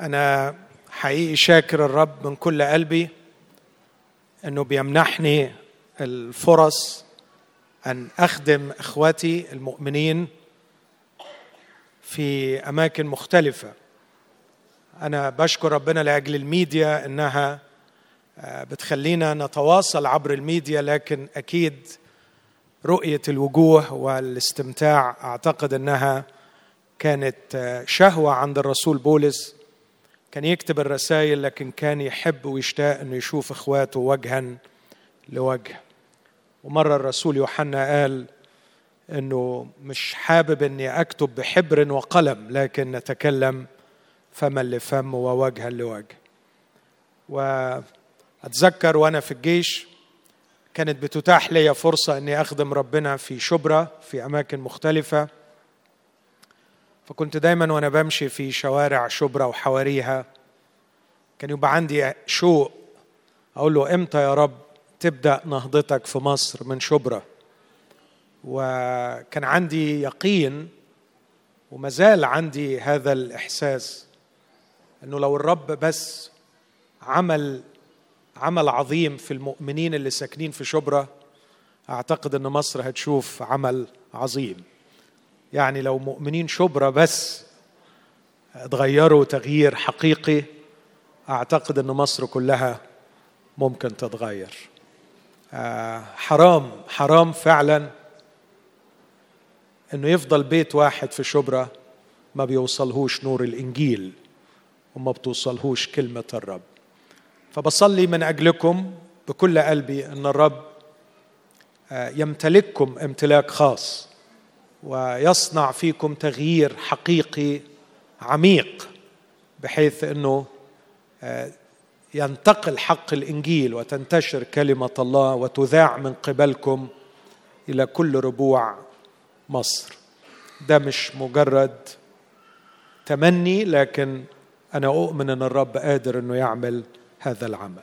أنا حقيقي شاكر الرب من كل قلبي أنه بيمنحني الفرص أن أخدم إخوتي المؤمنين في أماكن مختلفة. أنا بشكر ربنا لأجل الميديا إنها بتخلينا نتواصل عبر الميديا لكن أكيد رؤية الوجوه والاستمتاع أعتقد أنها كانت شهوة عند الرسول بولس كان يكتب الرسائل لكن كان يحب ويشتاق إنه يشوف إخواته وجها لوجه. ومرة الرسول يوحنا قال إنه مش حابب إني أكتب بحبر وقلم لكن نتكلم فما لفم ووجها لوجه. وأتذكر وأنا في الجيش كانت بتتاح لي فرصة إني أخدم ربنا في شبرا في أماكن مختلفة. فكنت دايما وأنا بمشي في شوارع شبرا وحواريها. كان يبقى عندي شوق. أقول له إمتى يا رب تبدأ نهضتك في مصر من شبرا؟ وكان عندي يقين وما زال عندي هذا الإحساس إنه لو الرب بس عمل عمل عظيم في المؤمنين اللي ساكنين في شبرا أعتقد إن مصر هتشوف عمل عظيم. يعني لو مؤمنين شبرا بس اتغيروا تغيير حقيقي أعتقد إن مصر كلها ممكن تتغير. آه حرام حرام فعلا إنه يفضل بيت واحد في شبرا ما بيوصلهوش نور الإنجيل وما بتوصلهوش كلمة الرب. فبصلي من أجلكم بكل قلبي إن الرب آه يمتلككم امتلاك خاص. ويصنع فيكم تغيير حقيقي عميق بحيث إنه ينتقل حق الإنجيل وتنتشر كلمة الله وتذاع من قبلكم إلى كل ربوع مصر. ده مش مجرد تمني لكن أنا أؤمن إن الرب قادر إنه يعمل هذا العمل.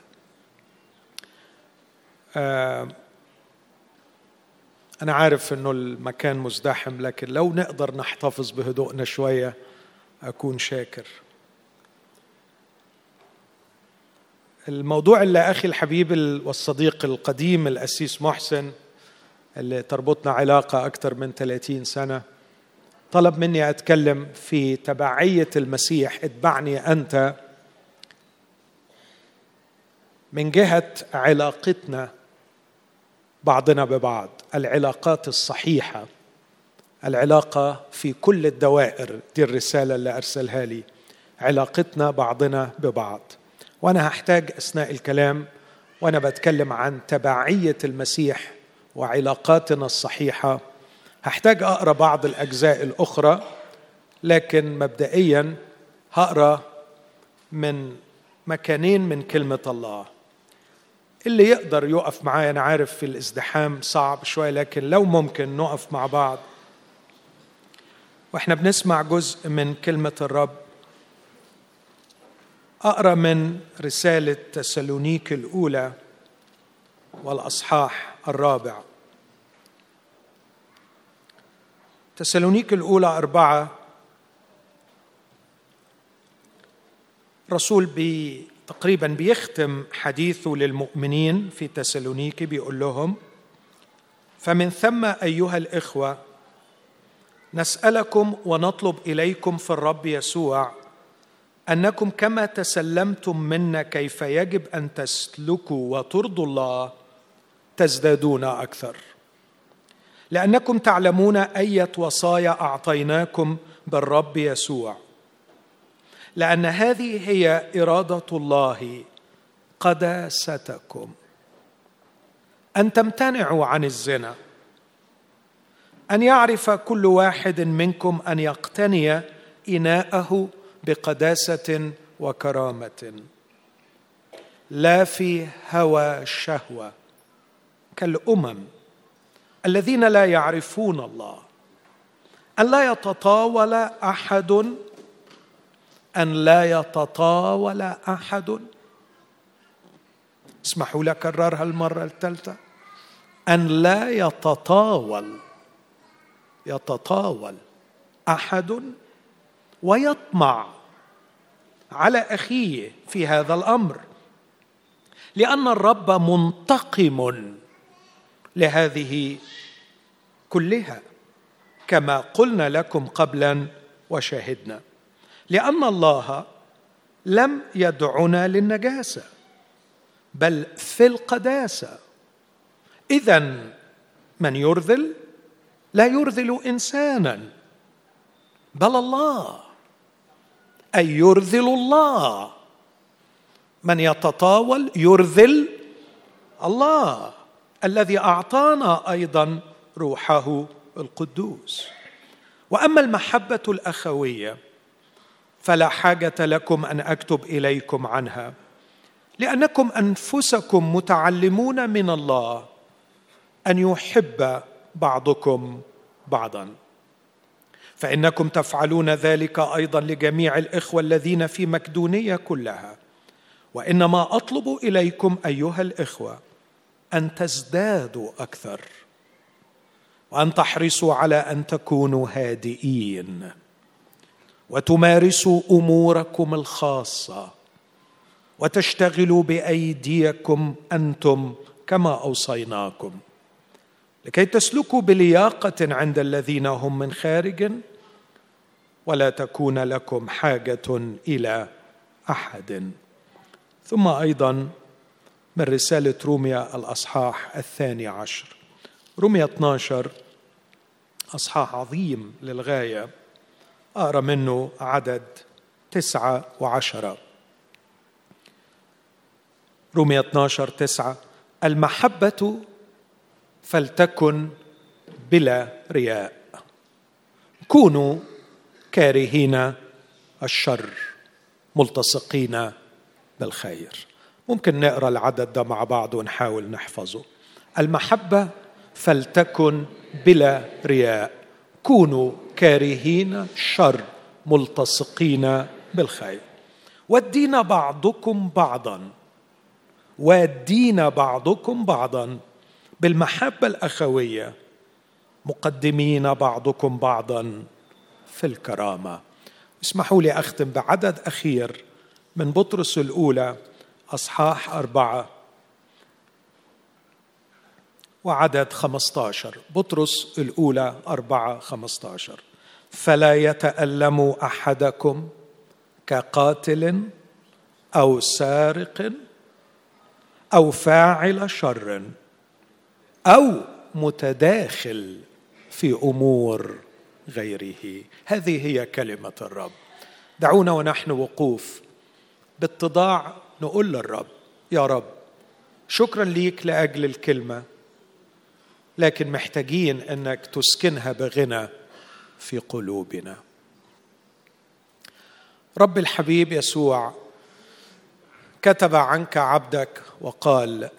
أنا عارف إنه المكان مزدحم لكن لو نقدر نحتفظ بهدوءنا شوية أكون شاكر. الموضوع اللي أخي الحبيب والصديق القديم الأسيس محسن اللي تربطنا علاقة أكثر من 30 سنة طلب مني أتكلم في تبعية المسيح اتبعني أنت من جهة علاقتنا بعضنا ببعض. العلاقات الصحيحة. العلاقة في كل الدوائر. دي الرسالة اللي أرسلها لي. علاقتنا بعضنا ببعض. وأنا هحتاج أثناء الكلام وأنا بتكلم عن تبعية المسيح وعلاقاتنا الصحيحة. هحتاج أقرأ بعض الأجزاء الأخرى لكن مبدئيا هقرأ من مكانين من كلمة الله. اللي يقدر يقف معايا. أنا عارف في الازدحام صعب شوية لكن لو ممكن نقف مع بعض. وإحنا بنسمع جزء من كلمة الرب. أقرأ من رسالة تسالونيك الأولى والأصحاح الرابع. تسالونيك الأولى أربعة. رسول بي تقريبا بيختم حديثه للمؤمنين في تسالونيكي بيقول لهم فمن ثم أيها الإخوة نسألكم ونطلب إليكم في الرب يسوع أنكم كما تسلمتم منا كيف يجب أن تسلكوا وترضوا الله تزدادون أكثر. لأنكم تعلمون أية وصايا أعطيناكم بالرب يسوع. لأن هذه هي إرادة الله قداستكم. أن تمتنعوا عن الزنا. أن يعرف كل واحد منكم أن يقتني إناءه بقداسة وكرامة. لا في هوى الشهوه كالأمم الذين لا يعرفون الله. أن لا يتطاول أحد أن لا يتطاول أحد. اسمحوا لي أكررها المرة الثالثة. أن لا يتطاول يتطاول أحد ويطمع على أخيه في هذا الأمر. لأن الرب منتقم لهذه كلها كما قلنا لكم قبلا وشهدنا. لأن الله لم يدعنا للنجاسة بل في القداسة. إذا من يرذل؟ لا يرذل إنسانا بل الله. أي يرذل الله. من يتطاول يرذل الله الذي أعطانا أيضا روحه القدوس. وأما المحبة الأخوية فلا حاجة لكم أن أكتب إليكم عنها. لأنكم أنفسكم متعلمون من الله أن يحب بعضكم بعضا. فإنكم تفعلون ذلك أيضا لجميع الإخوة الذين في مكدونية كلها. وإنما أطلب إليكم أيها الإخوة أن تزدادوا أكثر وأن تحرصوا على أن تكونوا هادئين. وتمارسوا أموركم الخاصة وتشتغلوا بأيديكم أنتم كما أوصيناكم. لكي تسلكوا بلياقة عند الذين هم من خارج ولا تكون لكم حاجة إلى أحد. ثم أيضا من رسالة روميا الأصحاح الثاني عشر. روميا 12 أصحاح عظيم للغاية. اقرا منه عدد تسعة وعشرة. روميا 12 تسعة. المحبة فلتكن بلا رياء. كونوا كارهين الشر ملتصقين بالخير. ممكن نقرأ العدد ده مع بعض ونحاول نحفظه. المحبة فلتكن بلا رياء. كونوا كارهين الشر ملتصقين بالخير. والدين بعضكم بعضا. والدين بعضكم بعضا. بالمحبة الأخوية مقدمين بعضكم بعضا في الكرامة. اسمحوا لي أختم بعدد أخير من بطرس الأولى أصحاح أربعة. وعدد خمسطاشر بطرس الأولى أربعة خمسطاشر فلا يتألم أحدكم كقاتل أو سارق أو فاعل شر أو متداخل في أمور غيره. هذه هي كلمة الرب. دعونا ونحن وقوف باتضاع نقول للرب يا رب شكرا ليك لأجل الكلمة. لكن محتاجين أنك تسكنها بغنى في قلوبنا. رب الحبيب يسوع كتب عنك عبدك وقال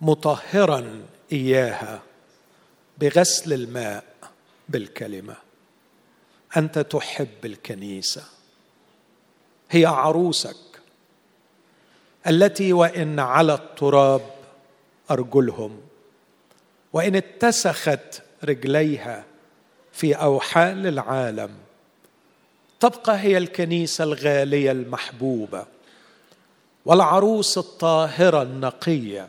مطهرا إياها بغسل الماء بالكلمة. أنت تحب الكنيسة. هي عروسك التي وإن على التراب أرجلهم. وإن اتسخت رجليها في أوحال العالم تبقى هي الكنيسة الغالية المحبوبة والعروس الطاهرة النقية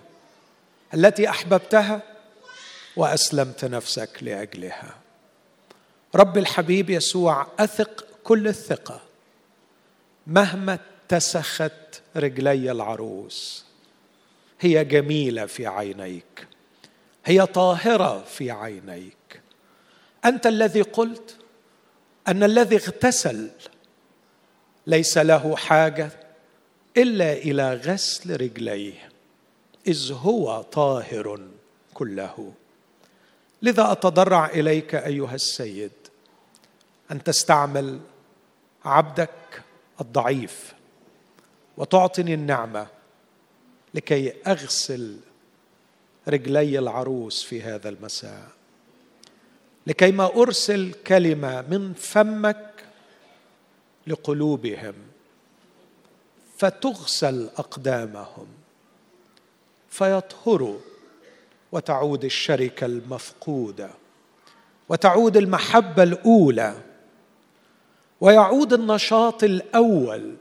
التي أحببتها وأسلمت نفسك لأجلها. رب الحبيب يسوع أثق كل الثقة مهما اتسخت رجلي العروس. هي جميلة في عينيك. هي طاهرة في عينيك. أنت الذي قلت أن الذي اغتسل ليس له حاجة إلا إلى غسل رجليه إذ هو طاهر كله. لذا أتضرع إليك أيها السيد أن تستعمل عبدك الضعيف وتعطني النعمة لكي أغسل رجلي العروس في هذا المساء. لكي ما أرسل كلمة من فمك لقلوبهم فتغسل أقدامهم فيطهروا وتعود الشركة المفقودة وتعود المحبة الأولى ويعود النشاط الأول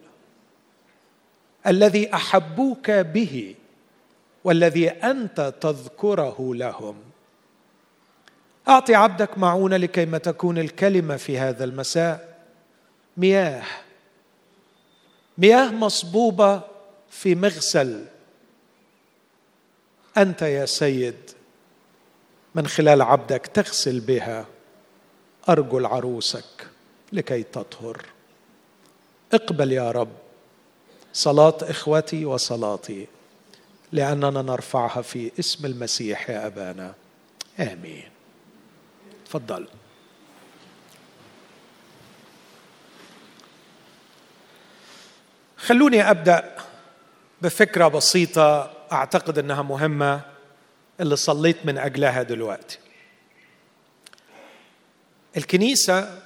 الذي أحبوك به والذي أنت تذكره لهم. أعطي عبدك معونة لكيما تكون الكلمة في هذا المساء. مياه. مياه مصبوبة في مغسل. أنت يا سيد من خلال عبدك تغسل بها. ارجل عروسك لكي تطهر. اقبل يا رب. صلاة إخوتي وصلاتي. لأننا نرفعها في اسم المسيح يا أبانا. آمين. تفضل. خلوني أبدأ بفكرة بسيطة أعتقد إنها مهمة اللي صليت من أجلها دلوقتي. الكنيسة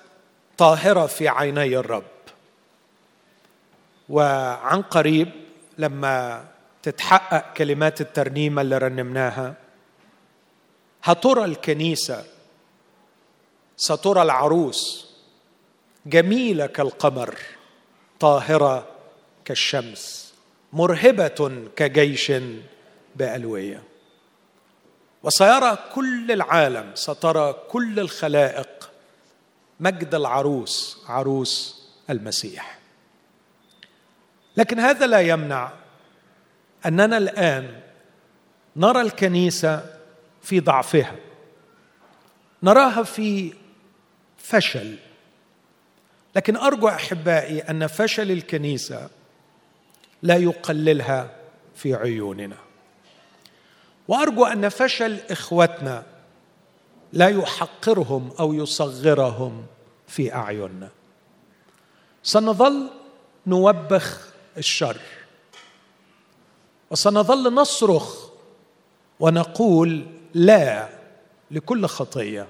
طاهرة في عيني الرب. وعن قريب لما تتحقق كلمات الترنيمة اللي رنمناها. هترى الكنيسة سترى العروس جميلة كالقمر طاهرة كالشمس مرهبة كجيش بألوية. وسيرى كل العالم سترى كل الخلائق مجد العروس عروس المسيح. لكن هذا لا يمنع أننا الآن نرى الكنيسة في ضعفها. نراها في فشل. لكن أرجو أحبائي أن فشل الكنيسة لا يقللها في عيوننا. وأرجو أن فشل إخوتنا لا يحقرهم أو يصغرهم في أعيننا. سنظل نوبخ الشر. وسنظل نصرخ ونقول لا لكل خطية.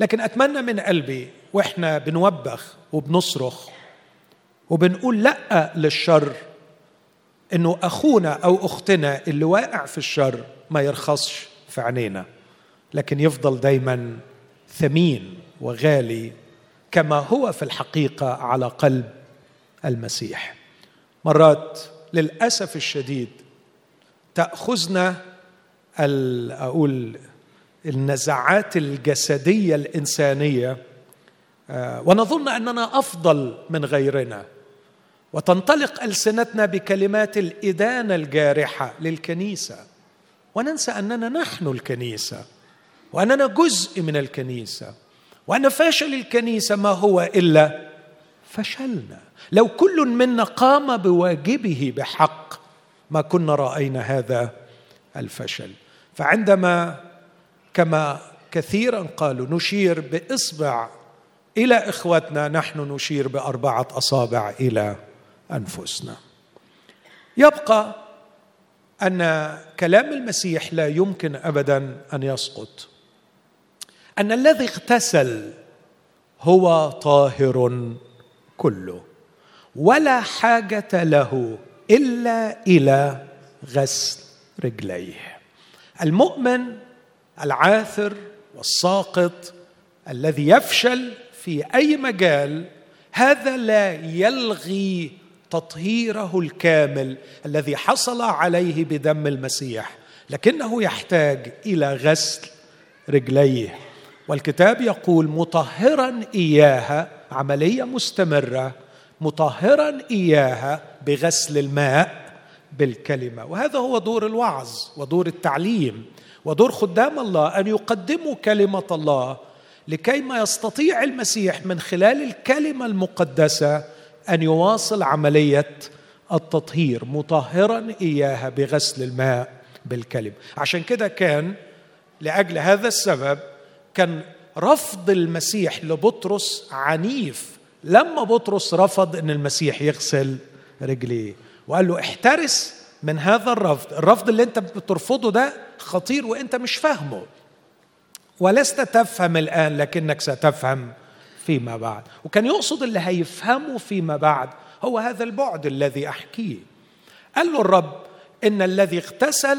لكن أتمنى من قلبي وإحنا بنوبخ وبنصرخ وبنقول لأ للشر إنه أخونا أو أختنا اللي واقع في الشر ما يرخصش في عينينا. لكن يفضل دايما ثمين وغالي كما هو في الحقيقة على قلب المسيح. مرات للأسف الشديد تأخذنا أقول النزعات الجسدية الإنسانية آه، ونظن أننا أفضل من غيرنا. وتنطلق ألسنتنا بكلمات الإدانة الجارحة للكنيسة. وننسى أننا نحن الكنيسة وأننا جزء من الكنيسة. وأن فشل الكنيسة ما هو إلا فشلنا. لو كل منا قام بواجبه بحق ما كنا رأينا هذا الفشل. فعندما كما كثيرا قالوا نشير بإصبع إلى إخوتنا نحن نشير بأربعة أصابع إلى أنفسنا. يبقى أن كلام المسيح لا يمكن ابدا أن يسقط. أن الذي اغتسل هو طاهر كله. ولا حاجة له إلا إلى غسل رجليه. المؤمن العاثر والساقط الذي يفشل في أي مجال هذا لا يلغي تطهيره الكامل الذي حصل عليه بدم المسيح لكنه يحتاج إلى غسل رجليه. والكتاب يقول مطهرا إياها عملية مستمرة مطهرا إياها بغسل الماء بالكلمة. وهذا هو دور الوعظ ودور التعليم ودور خدام الله أن يقدموا كلمة الله لكي ما يستطيع المسيح من خلال الكلمة المقدسة أن يواصل عملية التطهير مطهرا إياها بغسل الماء بالكلمة. عشان كده كان لأجل هذا السبب كان رفض المسيح لبطرس عنيف لما بطرس رفض إن المسيح يغسل رجليه وقال له احترس من هذا الرفض. الرفض اللي أنت بترفضه ده خطير وأنت مش فاهمه. ولست تفهم الآن لكنك ستفهم فيما بعد. وكان يقصد اللي هيفهمه فيما بعد هو هذا البعد الذي أحكيه. قال له الرب إن الذي اغتسل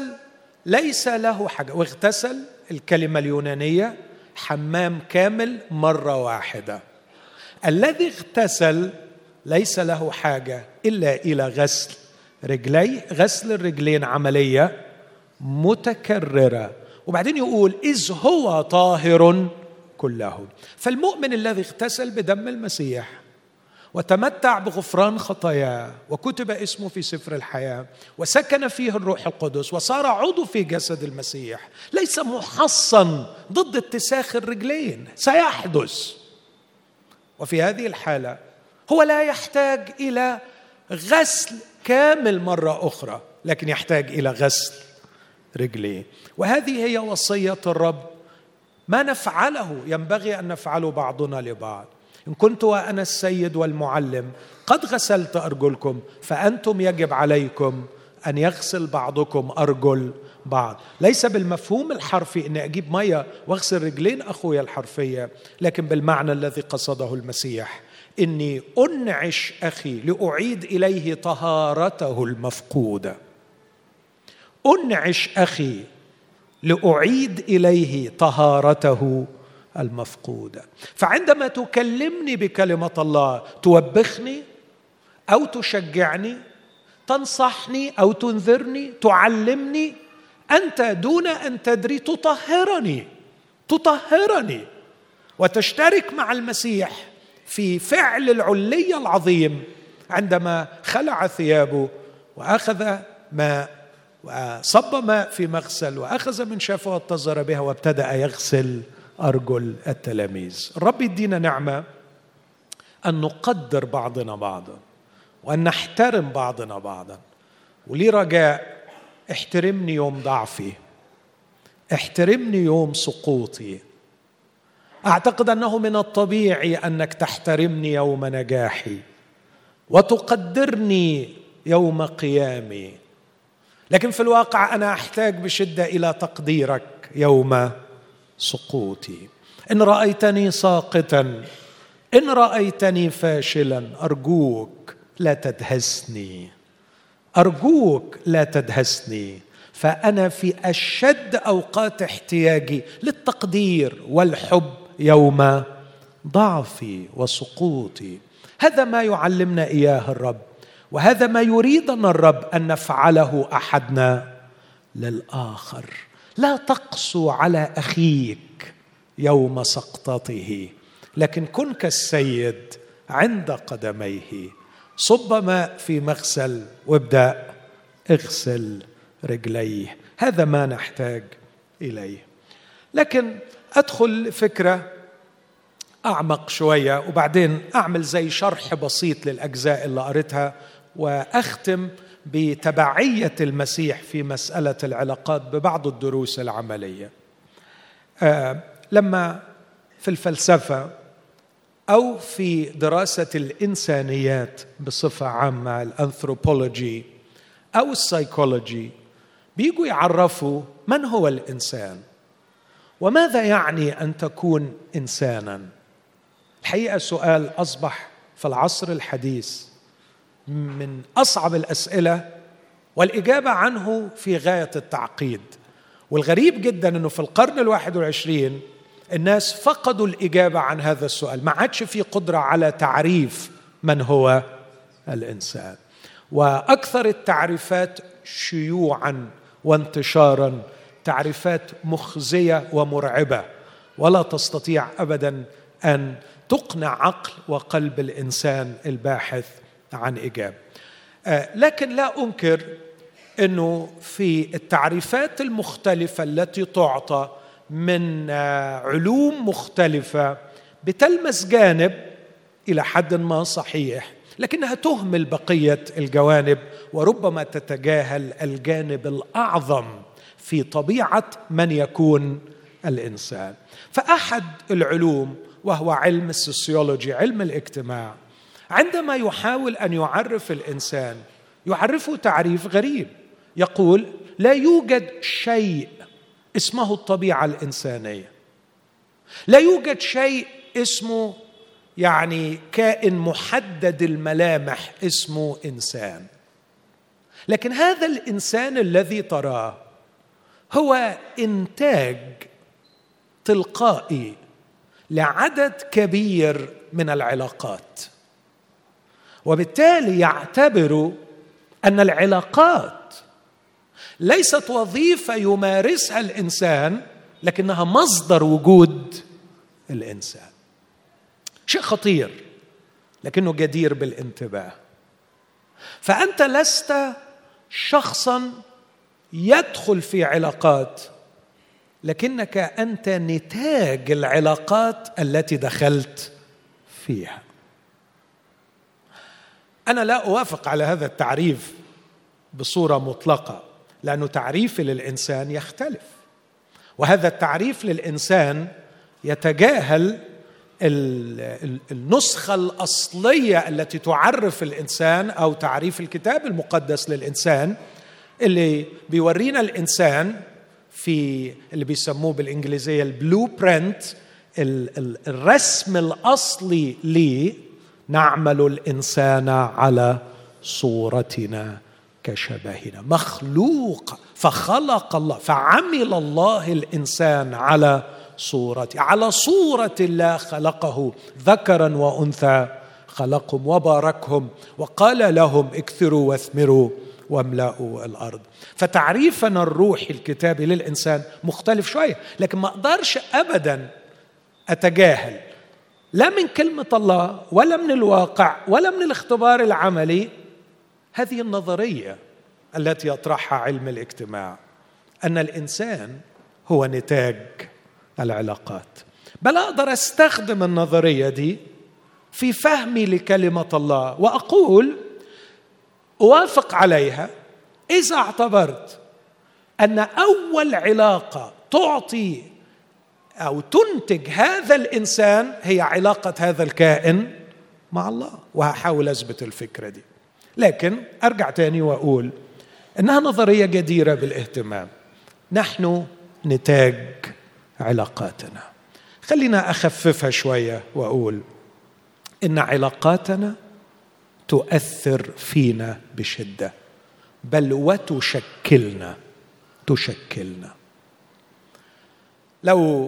ليس له حاجة. واغتسل الكلمة اليونانية حمام كامل مرة واحدة. الذي اغتسل ليس له حاجة إلا إلى غسل رجلي غسل الرجلين عملية متكررة. وبعدين يقول إذ هو طاهر كله. فالمؤمن الذي اغتسل بدم المسيح وتمتع بغفران خطاياه وكتب اسمه في سفر الحياة وسكن فيه الروح القدس وصار عضو في جسد المسيح ليس محصن ضد اتساخ الرجلين سيحدث. وفي هذه الحالة هو لا يحتاج إلى غسل كامل مرة أخرى لكن يحتاج إلى غسل رجليه. وهذه هي وصية الرب. ما نفعله ينبغي أن نفعله بعضنا لبعض. إن كنت وأنا السيد والمعلم قد غسلت أرجلكم فأنتم يجب عليكم أن يغسل بعضكم أرجل بعض. ليس بالمفهوم الحرفي إني أجيب مية وأغسل رجلين أخويا الحرفية لكن بالمعنى الذي قصده المسيح. إني أنعش أخي لأعيد إليه طهارته المفقودة. أنعش أخي لأعيد إليه طهارته المفقودة. فعندما تكلمني بكلمة الله توبخني أو تشجعني تنصحني أو تنذرني تعلمني أنت دون أن تدري تطهرني تطهرني. وتشترك مع المسيح في فعل العلي العظيم عندما خلع ثيابه وأخذ ماء وصب ماء في مغسل وأخذ من شافه واتزر بها وابتدأ يغسل أرجل التلاميذ. الرب يدينا نعمة أن نقدر بعضنا بعضا وأن نحترم بعضنا بعضا. ولي رجاء؟ احترمني يوم ضعفي. احترمني يوم سقوطي. أعتقد أنه من الطبيعي أنك تحترمني يوم نجاحي. وتقدرني يوم قيامي. لكن في الواقع أنا أحتاج بشدة إلى تقديرك يوم سقوطي. إن رأيتني ساقطا إن رأيتني فاشلا أرجوك لا تدهسني. أرجوك لا تدهسني فأنا في أشد أوقات احتياجي للتقدير والحب يوم ضعفي وسقوطي. هذا ما يعلمنا إياه الرب وهذا ما يريدنا الرب أن نفعله أحدنا للآخر. لا تقسو على أخيك يوم سقطته لكن كن كالسيد عند قدميه. صب ماء في مغسل وابدأ اغسل رجليه. هذا ما نحتاج إليه. لكن أدخل فكره أعمق شوية وبعدين أعمل زي شرح بسيط للأجزاء اللي قريتها وأختم بتبعية المسيح في مسألة العلاقات ببعض الدروس العملية. آه لما في الفلسفة أو في دراسة الإنسانيات بصفة عامة الأنثروبولوجي أو السايكولوجي بيجوا يعرفوا من هو الإنسان وماذا يعني أن تكون إنسانا. الحقيقة سؤال أصبح في العصر الحديث من أصعب الأسئلة والإجابة عنه في غاية التعقيد. والغريب جدا إنه في القرن الواحد والعشرين الناس فقدوا الإجابة عن هذا السؤال. ما عادش في قدرة على تعريف من هو الإنسان. وأكثر التعريفات شيوعا وانتشارا تعريفات مخزية ومرعبة. ولا تستطيع ابدا أن تقنع عقل وقلب الإنسان الباحث عن اجابه آه، لكن لا أنكر إنه في التعريفات المختلفة التي تعطى من آه، علوم مختلفة بتلمس جانب إلى حد ما صحيح لكنها تهمل بقية الجوانب وربما تتجاهل الجانب الأعظم في طبيعة من يكون الإنسان. فأحد العلوم وهو علم السوسيولوجي علم الاجتماع عندما يحاول أن يعرف الإنسان يعرفه تعريف غريب يقول لا يوجد شيء اسمه الطبيعة الإنسانية. لا يوجد شيء اسمه يعني كائن محدد الملامح اسمه إنسان. لكن هذا الإنسان الذي تراه هو إنتاج تلقائي لعدد كبير من العلاقات. وبالتالي يعتبر أن العلاقات ليست وظيفة يمارسها الإنسان لكنها مصدر وجود الإنسان. شيء خطير لكنه جدير بالانتباه. فأنت لست شخصا يدخل في علاقات لكنك أنت نتاج العلاقات التي دخلت فيها. أنا لا أوافق على هذا التعريف بصورة مطلقة. لأنه تعريفي للإنسان يختلف. وهذا التعريف للإنسان يتجاهل النسخة الأصلية التي تعرف الإنسان أو تعريف الكتاب المقدس للإنسان اللي بيورينا الإنسان في اللي بيسموه بالإنجليزية البلو برنت الرسم الأصلي لي نعمل الإنسان على صورتنا. كشبهنا مخلوق فخلق الله فعمل الله الإنسان على صورته على صورة الله خلقه ذكرا وأنثى خلقهم وباركهم وقال لهم اكثروا واثمروا واملأوا الأرض. فتعريفنا الروحي الكتابي للإنسان مختلف شوية لكن ما أقدرش ابدا أتجاهل لا من كلمة الله ولا من الواقع ولا من الاختبار العملي هذه النظرية التي يطرحها علم الاجتماع أن الإنسان هو نتاج العلاقات. بل أقدر أستخدم النظرية دي في فهمي لكلمة الله وأقول أوافق عليها إذا اعتبرت أن أول علاقة تعطي أو تنتج هذا الإنسان هي علاقة هذا الكائن مع الله. وهحاول أثبت الفكرة دي. لكن أرجع تاني وأقول إنها نظرية جديرة بالاهتمام. نحن نتاج علاقاتنا. خلينا أخففها شوية وأقول إن علاقاتنا تؤثر فينا بشدة بل وتشكلنا تشكلنا. لو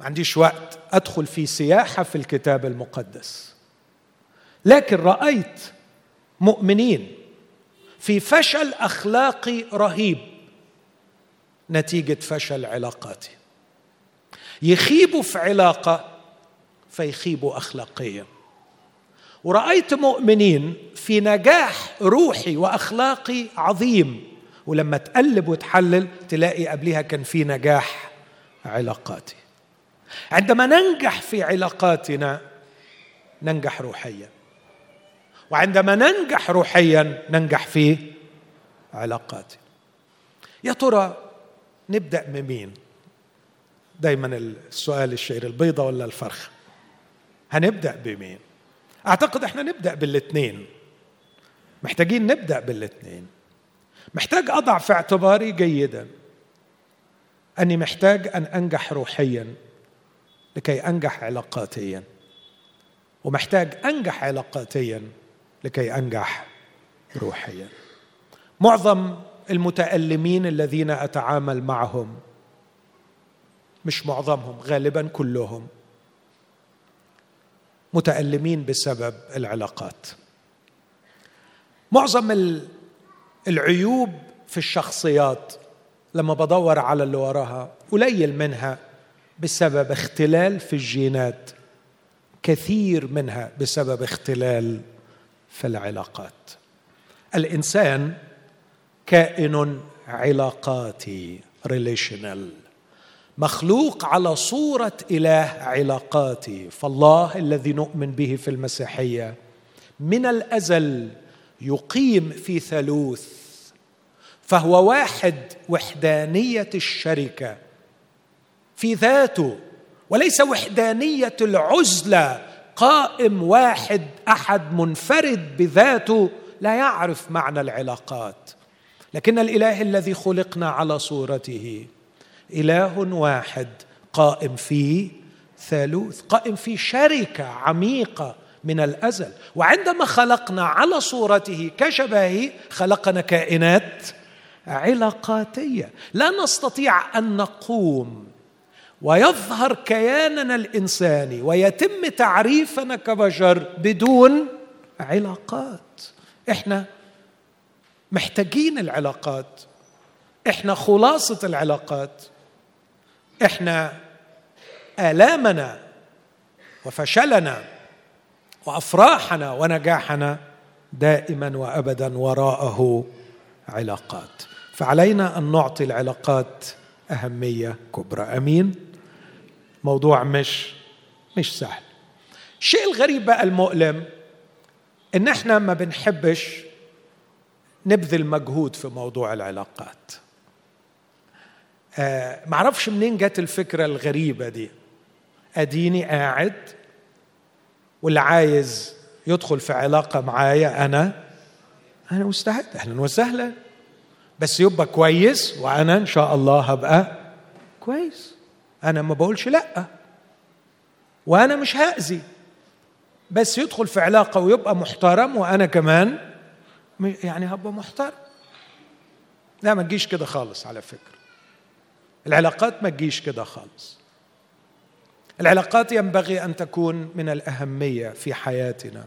ما عنديش وقت أدخل في سياحة في الكتاب المقدس لكن رأيت مؤمنين. في فشل أخلاقي رهيب. نتيجة فشل علاقاتي. يخيبوا في علاقة فيخيبوا اخلاقيا ورأيت مؤمنين في نجاح روحي وأخلاقي عظيم. ولما تقلب وتحلل تلاقي قبلها كان في نجاح علاقاتي. عندما ننجح في علاقاتنا ننجح روحيا. وعندما ننجح روحيا ننجح في علاقاتنا يا ترى نبدأ بمين؟ دايما السؤال الشهير البيضة ولا الفرخة هنبدأ بمين؟ أعتقد إحنا نبدأ بالاثنين محتاجين نبدأ بالاثنين محتاج أضع في اعتباري جيدا. أني محتاج أن أنجح روحيا لكي أنجح علاقاتيا. ومحتاج أنجح علاقاتيا لكي أنجح روحيا. معظم المتألمين الذين أتعامل معهم مش معظمهم غالبا كلهم متألمين بسبب العلاقات. معظم العيوب في الشخصيات لما بدور على اللي وراها قليل منها بسبب اختلال في الجينات كثير منها بسبب اختلال في العلاقات. الإنسان كائن علاقاتي ريليشنال مخلوق على صورة إله علاقاتي فالله الذي نؤمن به في المسيحية من الأزل يقيم في ثالوث فهو واحد وحدانية الشركة في ذاته وليس وحدانية العزلة قائم واحد أحد منفرد بذاته لا يعرف معنى العلاقات. لكن الإله الذي خلقنا على صورته إله واحد قائم في ثالوث قائم في شركة عميقة من الأزل. وعندما خلقنا على صورته كشبهه خلقنا كائنات علاقاتية. لا نستطيع أن نقوم ويظهر كياننا الإنساني ويتم تعريفنا كبشر بدون علاقات. إحنا محتاجين العلاقات. إحنا خلاصة العلاقات. إحنا آلامنا وفشلنا وأفراحنا ونجاحنا دائما وابدا وراءه علاقات. فعلينا أن نعطي العلاقات أهمية كبرى. أمين؟ موضوع مش مش سهل. الشيء الغريب بقى المؤلم إن إحنا ما بنحبش نبذل مجهود في موضوع العلاقات. آه معرفش منين جت الفكرة الغريبة دي. أديني قاعد واللي عايز يدخل في علاقة معايا أنا أنا مستعد. أهلا وسهلا بس يبقى كويس وأنا إن شاء الله هبقى كويس. أنا ما بقولش لأ. وأنا مش هأذي. بس يدخل في علاقة ويبقى محترم وأنا كمان يعني هبقى محترم. لا ما تجيش كده خالص على فكرة. العلاقات ما تجيش كده خالص. العلاقات ينبغي أن تكون من الأهمية في حياتنا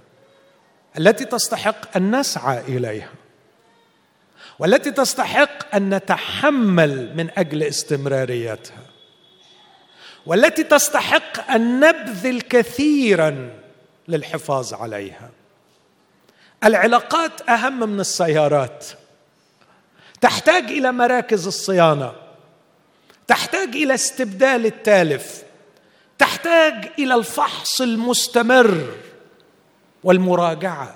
التي تستحق أن نسعى إليها. والتي تستحق أن نتحمل من أجل استمراريتها. والتي تستحق أن نبذل كثيرا للحفاظ عليها. العلاقات أهم من السيارات. تحتاج إلى مراكز الصيانة. تحتاج إلى استبدال التالف. تحتاج إلى الفحص المستمر والمراجعة.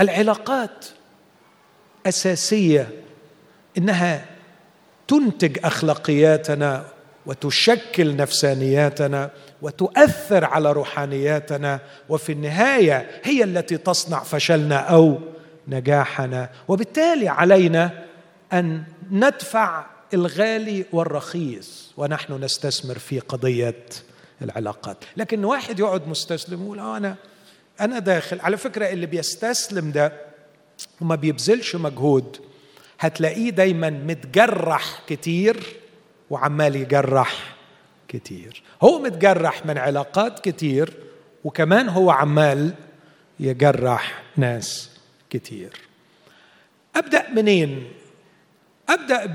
العلاقات أساسية إنها تنتج أخلاقياتنا وتشكل نفسانياتنا وتؤثر على روحانياتنا وفي النهاية هي التي تصنع فشلنا أو نجاحنا. وبالتالي علينا أن ندفع الغالي والرخيص ونحن نستثمر في قضية العلاقات. لكن واحد يقعد مستسلم يقول آه أنا أنا داخل. على فكرة اللي بيستسلم ده وما بيبذلش مجهود. هتلاقيه دايما متجرح كتير وعمال يجرح كتير. هو متجرح من علاقات كتير وكمان هو عمال يجرح ناس كتير. أبدأ منين؟ أبدأ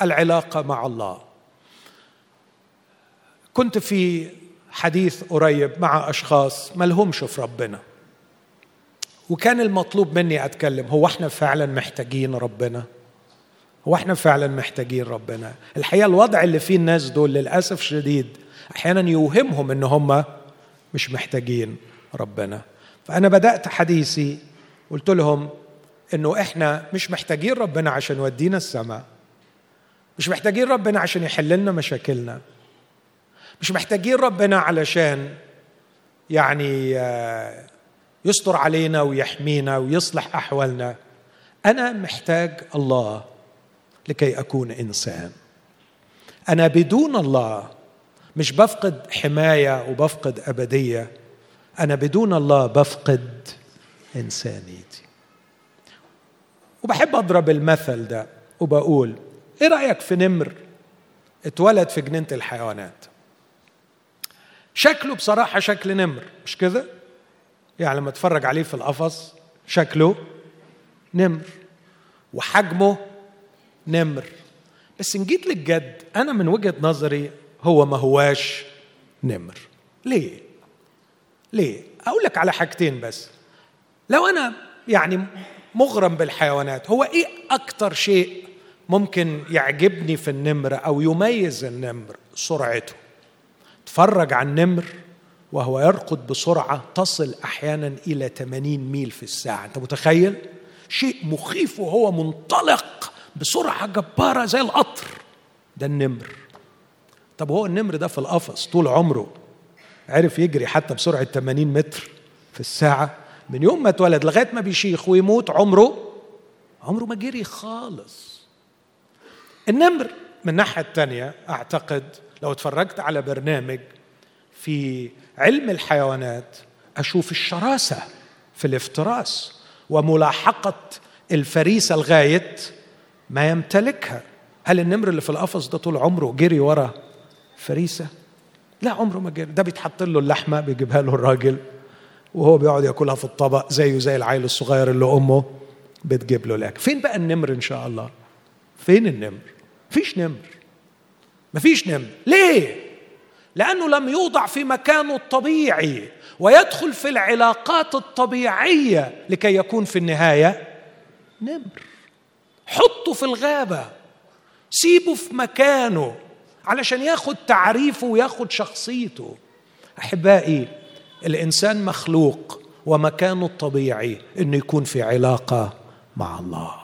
بالعلاقة مع الله. كنت في حديث قريب مع أشخاص ما لهمش في ربنا. وكان المطلوب مني أتكلم. هو إحنا فعلا محتاجين ربنا؟ هو إحنا فعلا محتاجين ربنا؟ الحقيقة الوضع اللي فيه الناس دول للأسف شديد أحيانا يوهمهم إن هم مش محتاجين ربنا. فأنا بدأت حديثي قلت لهم إنه إحنا مش محتاجين ربنا عشان يودينا السماء. مش محتاجين ربنا عشان يحل لنا مشاكلنا. مش محتاجين ربنا علشان يعني آه، يستر علينا ويحمينا ويصلح أحوالنا. أنا محتاج الله لكي أكون إنسان. أنا بدون الله مش بفقد حماية وبفقد أبدية. أنا بدون الله بفقد إنسانيتي. وبحب أضرب المثل ده وبقول إيه رأيك في نمر؟ اتولد في جنينة الحيوانات. شكله بصراحة شكل نمر مش كده؟ يعني لما اتفرج عليه في القفص شكله نمر. وحجمه نمر. بس إن جيت للجد أنا من وجهة نظري هو ما هواش نمر. ليه؟ ليه؟ أقول لك على حاجتين بس. لو أنا يعني مغرم بالحيوانات هو إيه أكتر شيء ممكن يعجبني في النمر أو يميز النمر؟ سرعته. تفرج على النمر وهو يركض بسرعة تصل أحيانا إلى 80 ميل في الساعة. أنت متخيل؟ شيء مخيف وهو منطلق بسرعة جبارة زي القطر. ده النمر. طب هو النمر ده في القفص طول عمره عرف يجري حتى بسرعة 80 متر في الساعة؟ من يوم ما اتولد لغاية ما بيشيخ ويموت عمره عمره ما جري خالص. النمر من الناحية الثانية أعتقد لو اتفرجت على برنامج في علم الحيوانات أشوف الشراسة في الافتراس وملاحقة الفريسة لغاية ما يمتلكها. هل النمر اللي في القفص ده طول عمره جري ورا فريسة؟ لا عمره ما جري. ده بيتحط له اللحمة بيجيبها له الراجل وهو بيقعد ياكلها في الطبق زيه زي العيل الصغير اللي أمه بتجيب له الأكل. فين بقى النمر إن شاء الله؟ فين النمر؟ مفيش نمر. مفيش نمر. ليه؟ لأنه لم يوضع في مكانه الطبيعي ويدخل في العلاقات الطبيعية لكي يكون في النهاية نمر. حطه في الغابة سيبه في مكانه علشان ياخد تعريفه وياخد شخصيته. أحبائي الإنسان مخلوق ومكانه الطبيعي إنه يكون في علاقة مع الله.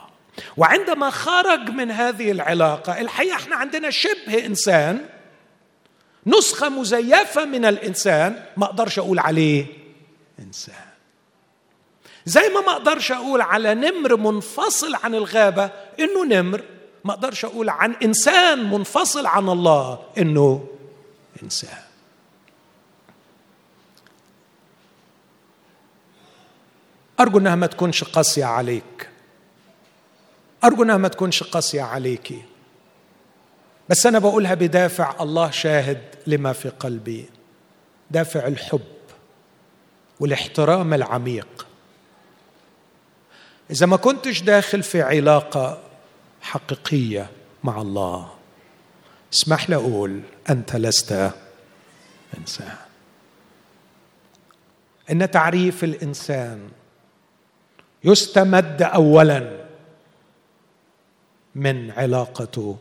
وعندما خرج من هذه العلاقة الحقيقة إحنا عندنا شبه إنسان نسخة مزيفة من الإنسان ما أقدرش أقول عليه إنسان. زي ما ما أقدرش أقول على نمر منفصل عن الغابة إنه نمر ما أقدرش أقول عن إنسان منفصل عن الله إنه إنسان. أرجو إنها ما تكونش قاسية عليك. أرجو إنها ما تكونش قاسية عليكي. بس أنا بقولها بدافع الله شاهد لما في قلبي. دافع الحب والاحترام العميق. إذا ما كنتش داخل في علاقة حقيقية مع الله اسمح لي أقول أنت لست إنسان. إن تعريف الإنسان يستمد اولا من علاقته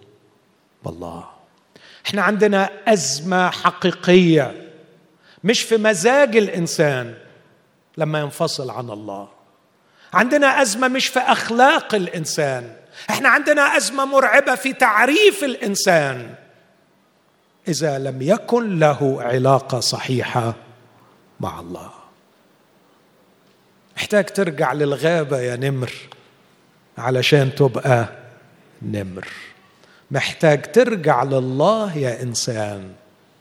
بالله إحنا عندنا أزمة حقيقية مش في مزاج الإنسان لما ينفصل عن الله. عندنا أزمة مش في أخلاق الإنسان إحنا عندنا أزمة مرعبة في تعريف الإنسان. إذا لم يكن له علاقة صحيحة مع الله. محتاج ترجع للغابة يا نمر علشان تبقى نمر. محتاج ترجع لله يا إنسان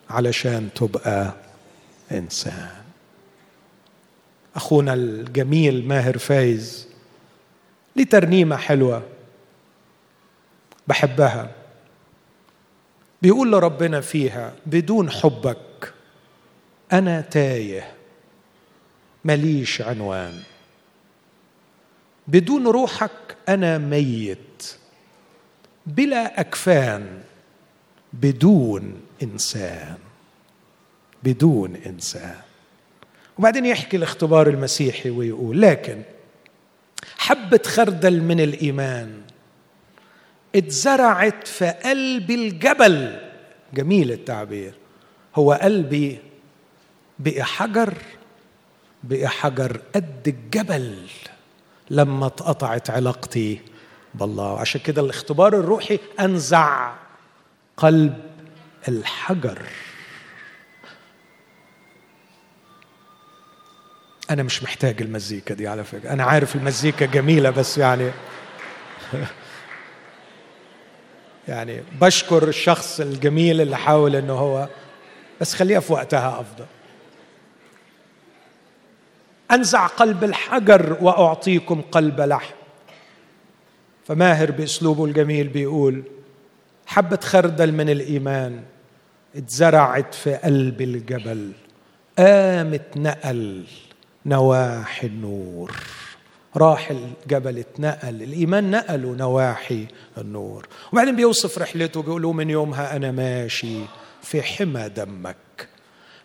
علشان تبقى إنسان. أخونا الجميل ماهر فايز ليه ترنيمه حلوة بحبها. بيقول لربنا فيها بدون حبك أنا تايه مليش عنوان. بدون روحك أنا ميت بلا أكفان بدون إنسان بدون إنسان. وبعدين يحكي الاختبار المسيحي ويقول لكن حبة خردل من الإيمان اتزرعت في قلب الجبل. جميل التعبير. هو قلبي بقي حجر بقي حجر قد الجبل لما اتقطعت علاقتي بالله عشان كده الاختبار الروحي أنزع قلب الحجر. أنا مش محتاج المزيكا دي على فكرة. أنا عارف المزيكا جميلة بس يعني يعني بشكر الشخص الجميل اللي حاول إنه هو بس خليها في وقتها أفضل. أنزع قلب الحجر وأعطيكم قلب لحم. فماهر بأسلوبه الجميل بيقول حبة خردل من الإيمان اتزرعت في قلب الجبل قامت نقل نواحي النور. راح الجبل اتنقل الإيمان نقله نواحي النور. وبعدين بيوصف رحلته بيقول له من يومها أنا ماشي في حمى دمك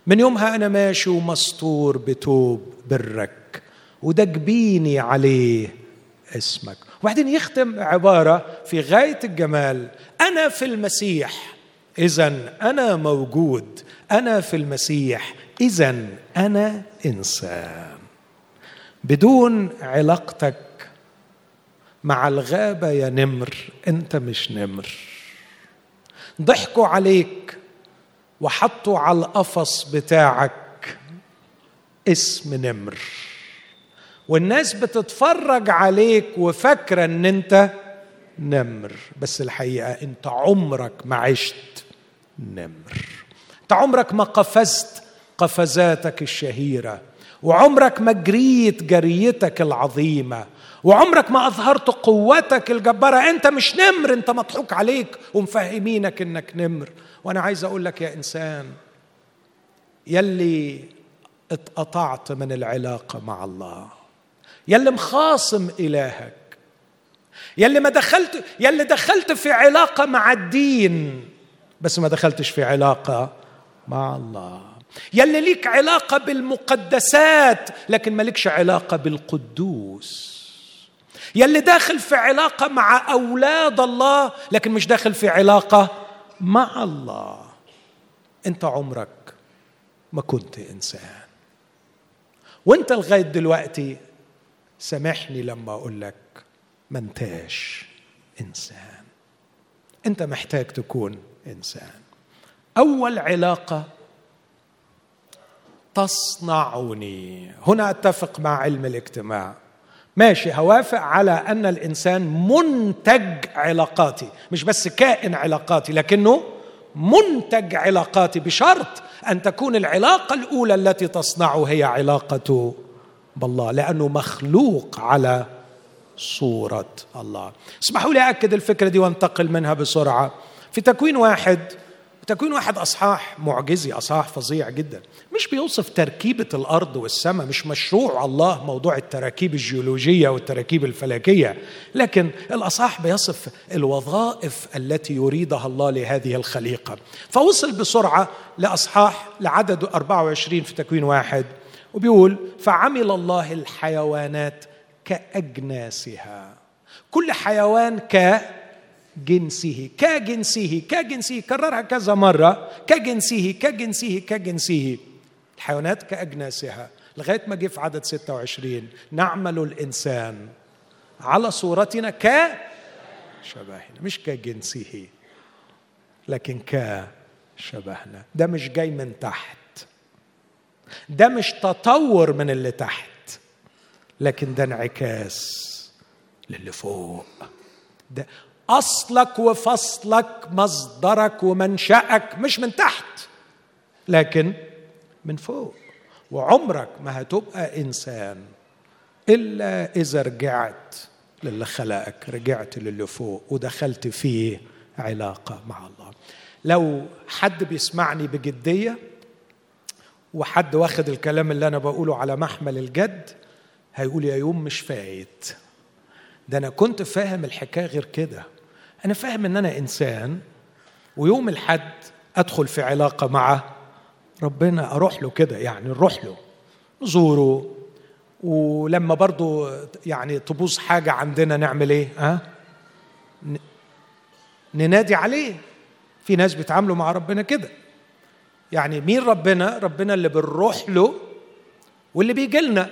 من يومها أنا ماشي ومستور بتوب برك وده جبيني عليه اسمك. وبعدين يختم عبارة في غاية الجمال. أنا في المسيح. اذا أنا موجود. أنا في المسيح. اذا أنا إنسان. بدون علاقتك مع الغابة يا نمر أنت مش نمر. ضحكوا عليك وحطوا على القفص بتاعك اسم نمر. والناس بتتفرج عليك وفاكرة إن أنت نمر بس الحقيقة أنت عمرك ما عشت نمر. أنت عمرك ما قفزت قفزاتك الشهيرة وعمرك ما جريت جريتك العظيمة وعمرك ما أظهرت قوتك الجبارة. أنت مش نمر أنت مضحوك عليك ومفهمينك إنك نمر. وأنا عايز أقول لك يا إنسان يلي اتقطعت من العلاقة مع الله. يلي مخاصم إلهك يلي ما دخلت يلي دخلت في علاقة مع الدين بس ما دخلتش في علاقة مع الله. يلي ليك علاقة بالمقدسات لكن مالكش علاقة بالقدوس. يلي داخل في علاقة مع أولاد الله لكن مش داخل في علاقة مع الله. أنت عمرك ما كنت إنسان. وأنت لغاية دلوقتي سامحني لما أقول لك ما انتاش إنسان. أنت محتاج تكون إنسان. أول علاقة تصنعني. هنا أتفق مع علم الاجتماع. ماشي هوافق على أن الإنسان منتج علاقاتي مش بس كائن علاقاتي لكنه منتج علاقاتي بشرط أن تكون العلاقة الأولى التي تصنعه هي علاقة بالله لأنه مخلوق على صورة الله. اسمحوا لي اكد الفكرة دي وانتقل منها بسرعة. في تكوين واحد تكوين واحد أصحاح معجزي أصحاح فظيع جدا. مش بيوصف تركيبة الأرض والسماء مش مشروع الله موضوع التراكيب الجيولوجية والتراكيب الفلكية. لكن الأصحاح بيصف الوظائف التي يريدها الله لهذه الخليقة. فوصل بسرعة لأصحاح لعدد 24 في تكوين واحد. وبيقول فعمل الله الحيوانات كأجناسها. كل حيوان ك جنسه كجنسه كجنسه. كررها كذا مرة. كجنسه كجنسه كجنسه. الحيوانات كأجناسها. لغاية ما جه في عدد 26 نعمل الإنسان على صورتنا ك شبهنا مش كجنسه لكن كشبهنا. ده مش جاي من تحت. ده مش تطور من اللي تحت لكن ده انعكاس للي فوق. ده أصلك وفصلك مصدرك ومنشأك مش من تحت لكن من فوق. وعمرك ما هتبقى إنسان إلا إذا رجعت للي خلقك رجعت للي فوق ودخلت فيه علاقة مع الله. لو حد بيسمعني بجدية وحد واخد الكلام اللي أنا بقوله على محمل الجد هيقول يا يوم مش فايت. ده أنا كنت فاهم الحكاية غير كده. أنا فاهم إن أنا إنسان ويوم الحد أدخل في علاقة مع ربنا أروح له كده يعني نروح له نزوره ولما برضو يعني تبوظ حاجة عندنا نعمل إيه؟ ها؟ ننادي عليه. في ناس بيتعاملوا مع ربنا كده. يعني مين ربنا؟ ربنا اللي بنروح له واللي بيجي لنا.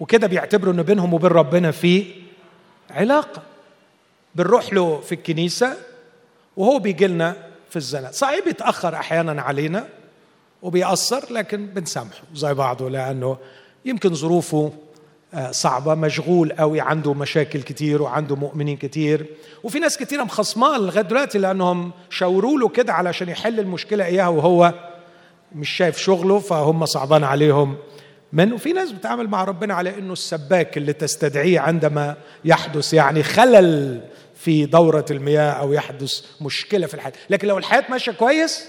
وكده بيعتبروا ان بينهم وبين ربنا في علاقة. بنروح له في الكنيسة وهو بيجي لنا في الزنا صحيح بيتأخر أحيانا علينا وبيأثر لكن بنسامحه زي بعضه لأنه يمكن ظروفه آه، صعبة مشغول قوي عنده مشاكل كتير وعنده مؤمنين كتير. وفي ناس كتيرة مخصماه لغاية دلوقتي لأنهم شاوروا له كده علشان يحل المشكلة إياها وهو مش شايف شغله فهم صعبان عليهم. من وفي ناس بتعامل مع ربنا على إنه السباك اللي تستدعيه عندما يحدث يعني خلل في دورة المياه أو يحدث مشكلة في الحياة. لكن لو الحياة ماشية كويس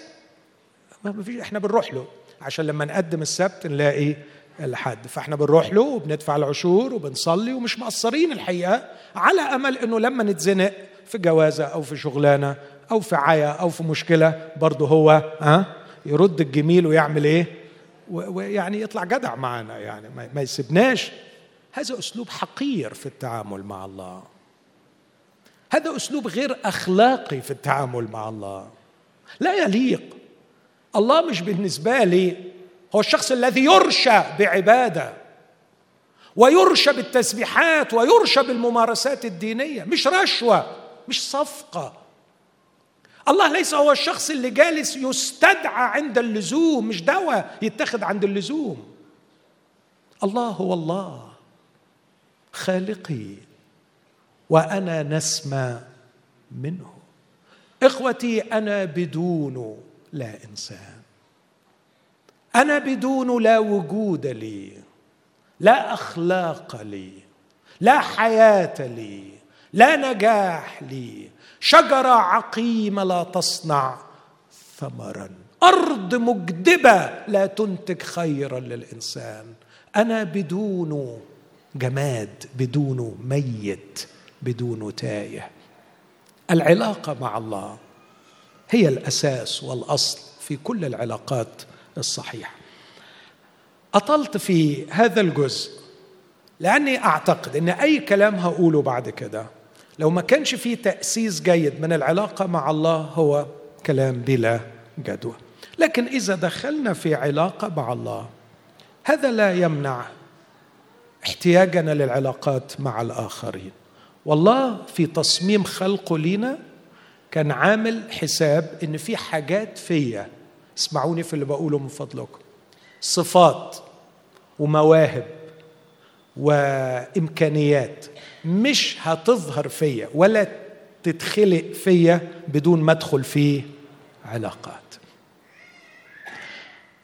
ما فيش إحنا بنروح له. عشان لما نقدم السبت نلاقي الحد. فإحنا بنروح له وبندفع العشور وبنصلي ومش مقصرين الحقيقة على أمل أنه لما نتزنق في جوازة أو في شغلانة أو في عيا أو في مشكلة برضه هو ها؟ يرد الجميل ويعمل إيه؟ ويعني يطلع جدع معنا يعني ما يسيبناش. هذا أسلوب حقير في التعامل مع الله. هذا أسلوب غير أخلاقي في التعامل مع الله. لا يليق. الله مش بالنسبة لي. هو الشخص الذي يرشى بعبادة ويرشى بالتسبيحات ويرشى بالممارسات الدينية. مش رشوة مش صفقة. الله ليس هو الشخص اللي جالس يستدعى عند اللزوم مش دواء يتخذ عند اللزوم. الله هو الله خالقي وأنا نسمع منه. إخوتي أنا بدون لا إنسان. أنا بدون لا وجود لي لا أخلاق لي لا حياة لي لا نجاح لي شجره عقيمه لا تصنع ثمرا. أرض مجدبة لا تنتج خيرا للإنسان. أنا بدون جماد بدون ميت بدونه تايه. العلاقة مع الله هي الأساس والأصل في كل العلاقات الصحيحة. أطلت في هذا الجزء لأني أعتقد إن أي كلام هقوله بعد كده لو ما كانش فيه تأسيس جيد من العلاقة مع الله هو كلام بلا جدوى. لكن إذا دخلنا في علاقة مع الله هذا لا يمنع احتياجنا للعلاقات مع الآخرين. والله في تصميم خلقه لينا كان عامل حساب إن في حاجات فيا. اسمعوني في اللي بقوله من فضلكم. صفات ومواهب وإمكانيات مش هتظهر فيا ولا تتخلق فيا بدون ما أدخل في علاقات.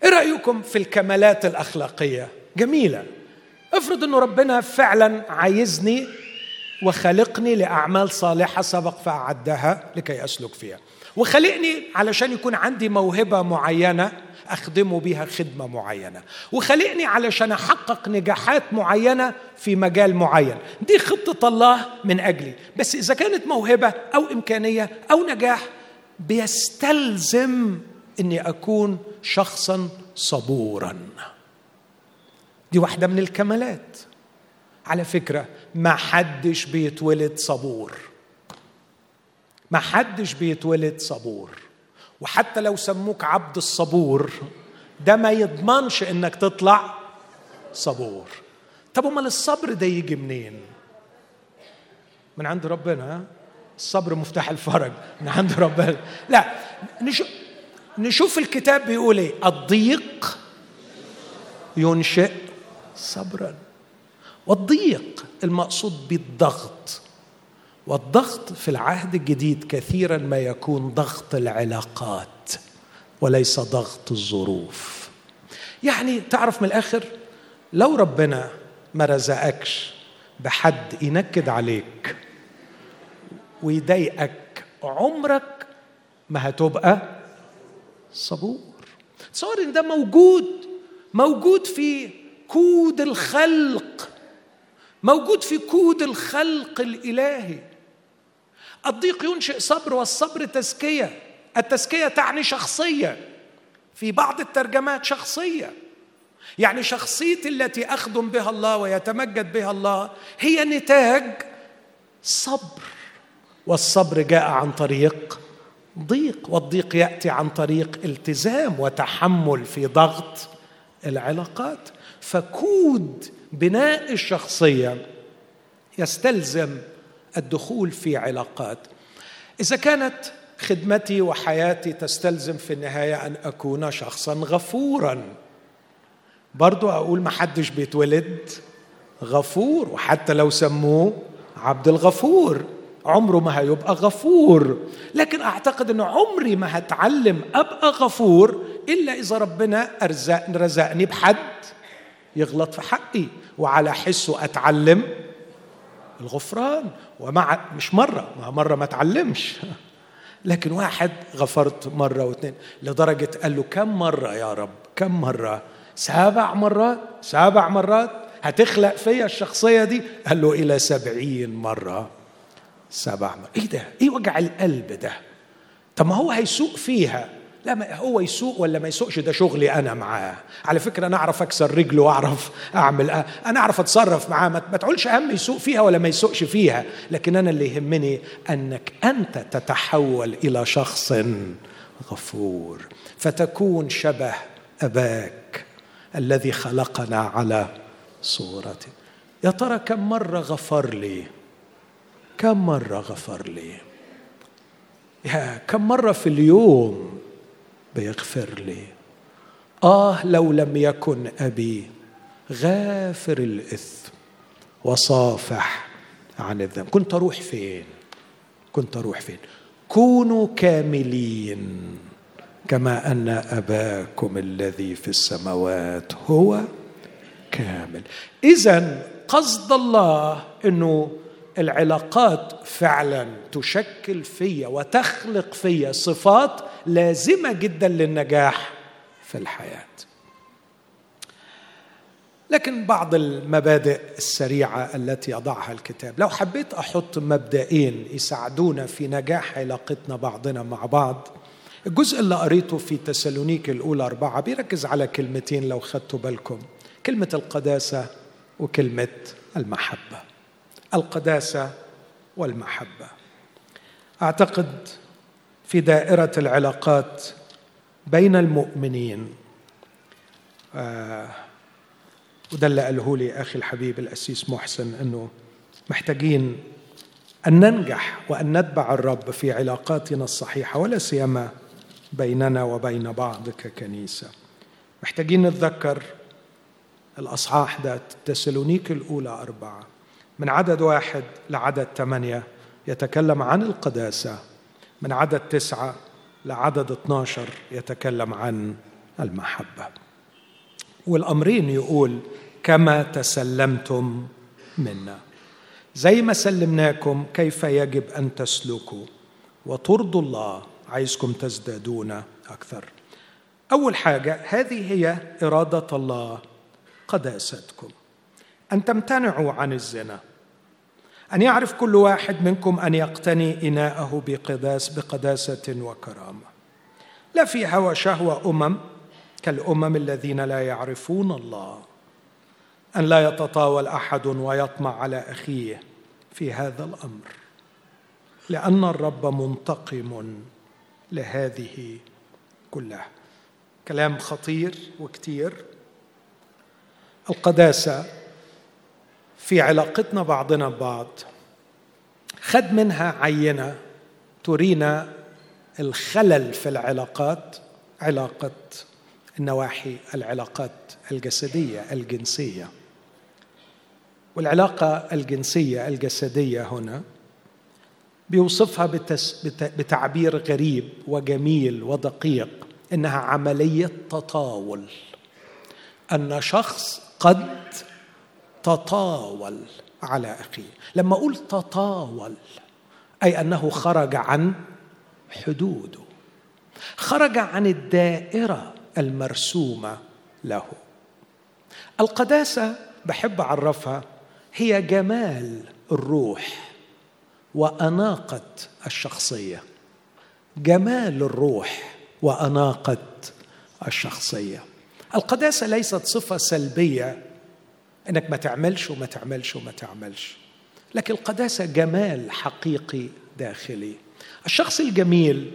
إيه رأيكم في الكمالات الأخلاقية؟ جميلة. افرض إنه ربنا فعلا عايزني وخلقني لأعمال صالحة سبق فأعدها لكي أسلك فيها. وخلقني علشان يكون عندي موهبة معينة اخدمه بها خدمة معينة. وخلقني علشان أحقق نجاحات معينة في مجال معين. دي خطة الله من أجلي. بس إذا كانت موهبة أو إمكانية أو نجاح بيستلزم إني أكون شخصا صبورا. دي واحدة من الكمالات. على فكرة ما حدش بيتولد صبور. ما حدش بيتولد صبور. وحتى لو سموك عبد الصبور ده ما يضمنش إنك تطلع صبور. طب أمال الصبر ده يجي منين؟ من عند ربنا الصبر مفتاح الفرج. من عند ربنا. لا نشوف نشوف الكتاب بيقول إيه؟ الضيق ينشئ صبرا. والضيق المقصود بالضغط. والضغط في العهد الجديد كثيرا ما يكون ضغط العلاقات وليس ضغط الظروف. يعني تعرف من الآخر لو ربنا ما رزقكش بحد ينكد عليك ويضايقك عمرك ما هتبقى صبور. تصور إن ده موجود موجود في كود الخلق موجود في كود الخلق الإلهي. الضيق ينشئ صبر والصبر تزكية. التزكية تعني شخصية. في بعض الترجمات شخصية. يعني شخصيتي التي أخدم بها الله ويتمجد بها الله هي نتاج صبر. والصبر جاء عن طريق ضيق والضيق يأتي عن طريق التزام وتحمل في ضغط العلاقات. فكود بناء الشخصية يستلزم الدخول في علاقات. إذا كانت خدمتي وحياتي تستلزم في النهاية أن أكون شخصا غفورا. برضو أقول ما حدش بيتولد غفور وحتى لو سموه عبد الغفور عمره ما هيبقى غفور. لكن أعتقد إن عمري ما هتعلم أبقى غفور إلا إذا ربنا ارزقني رزقني بحد يغلط في حقي وعلى حسه أتعلم الغفران. ومع مش مرة ما مرة ما اتعلمش. لكن واحد غفرت مرة واثنين لدرجة قال له كم مرة يا رب؟ كم مرة؟ سبع مرات سبع مرات. هتخلق فيا الشخصية دي؟ قال له إلى سبعين مرة. سبع مرات. إيه ده؟ إيه وجع القلب ده؟ طب ما هو هيسوق فيها. لا ما هو يسوق ولا ما يسوقش؟ ده شغلي أنا معاه. على فكرة أنا أعرف أكسر رجله وأعرف أعمل. أنا أعرف أتصرف معاه. ما تقولش أهم يسوق فيها ولا ما يسوقش فيها. لكن أنا اللي يهمني أنك أنت تتحول إلى شخص غفور. فتكون شبه أباك الذي خلقنا على صورته يا ترى كم مرة غفر لي؟ كم مرة غفر لي؟ يا كم مرة في اليوم بيغفر لي. آه لو لم يكن أبي غافر الإثم وصافح عن الذنب. كنت أروح فين؟ كنت أروح فين؟ كونوا كاملين كما أن أباكم الذي في السماوات هو كامل. إذا قصد الله أنه العلاقات فعلا تشكل فيا وتخلق فيا صفات لازمة جدا للنجاح في الحياة. لكن بعض المبادئ السريعة التي يضعها الكتاب. لو حبيت أحط مبدئين يساعدونا في نجاح علاقتنا بعضنا مع بعض الجزء اللي قريته في تسالونيك الأولى أربعة بيركز على كلمتين لو خدتوا بالكم. كلمة القداسة وكلمة المحبة. القداسة والمحبة. أعتقد في دائرة العلاقات بين المؤمنين آه وده اللي قاله لي أخي الحبيب الأسيس محسن أنه محتاجين أن ننجح وأن نتبع الرب في علاقاتنا الصحيحة ولا سيما بيننا وبين بعض ككنيسة. محتاجين نتذكر الأصحاح ده تسالونيك الأولى أربعة. من عدد واحد لعدد ثمانية يتكلم عن القداسة. من عدد تسعة لعدد 12 يتكلم عن المحبة. والأمرين يقول كما تسلمتم منا. زي ما سلمناكم كيف يجب أن تسلكوا وترضوا الله عايزكم تزدادون أكثر. أول حاجة هذه هي إرادة الله قداستكم. أن تمتنعوا عن الزنا. أن يعرف كل واحد منكم أن يقتني إناءه بقداس بقداسة وكرامة. لا في هوى شهوه أمم كالأمم الذين لا يعرفون الله. أن لا يتطاول أحد ويطمع على أخيه في هذا الأمر. لأن الرب منتقم لهذه كلها. كلام خطير وكتير. القداسة في علاقتنا بعضنا ببعض. خد منها عينة ترينا الخلل في العلاقات علاقة النواحي العلاقات الجسدية الجنسية. والعلاقة الجنسية الجسدية هنا بيوصفها بتس بتعبير غريب وجميل ودقيق إنها عملية تطاول. أن شخص قد تطاول على أخيه. لما أقول تطاول أي أنه خرج عن حدوده خرج عن الدائرة المرسومة له. القداسة بحب أعرفها هي جمال الروح وأناقة الشخصية. جمال الروح وأناقة الشخصية. القداسة ليست صفة سلبية إنك ما تعملش وما تعملش وما تعملش. لكن القداسة جمال حقيقي داخلي. الشخص الجميل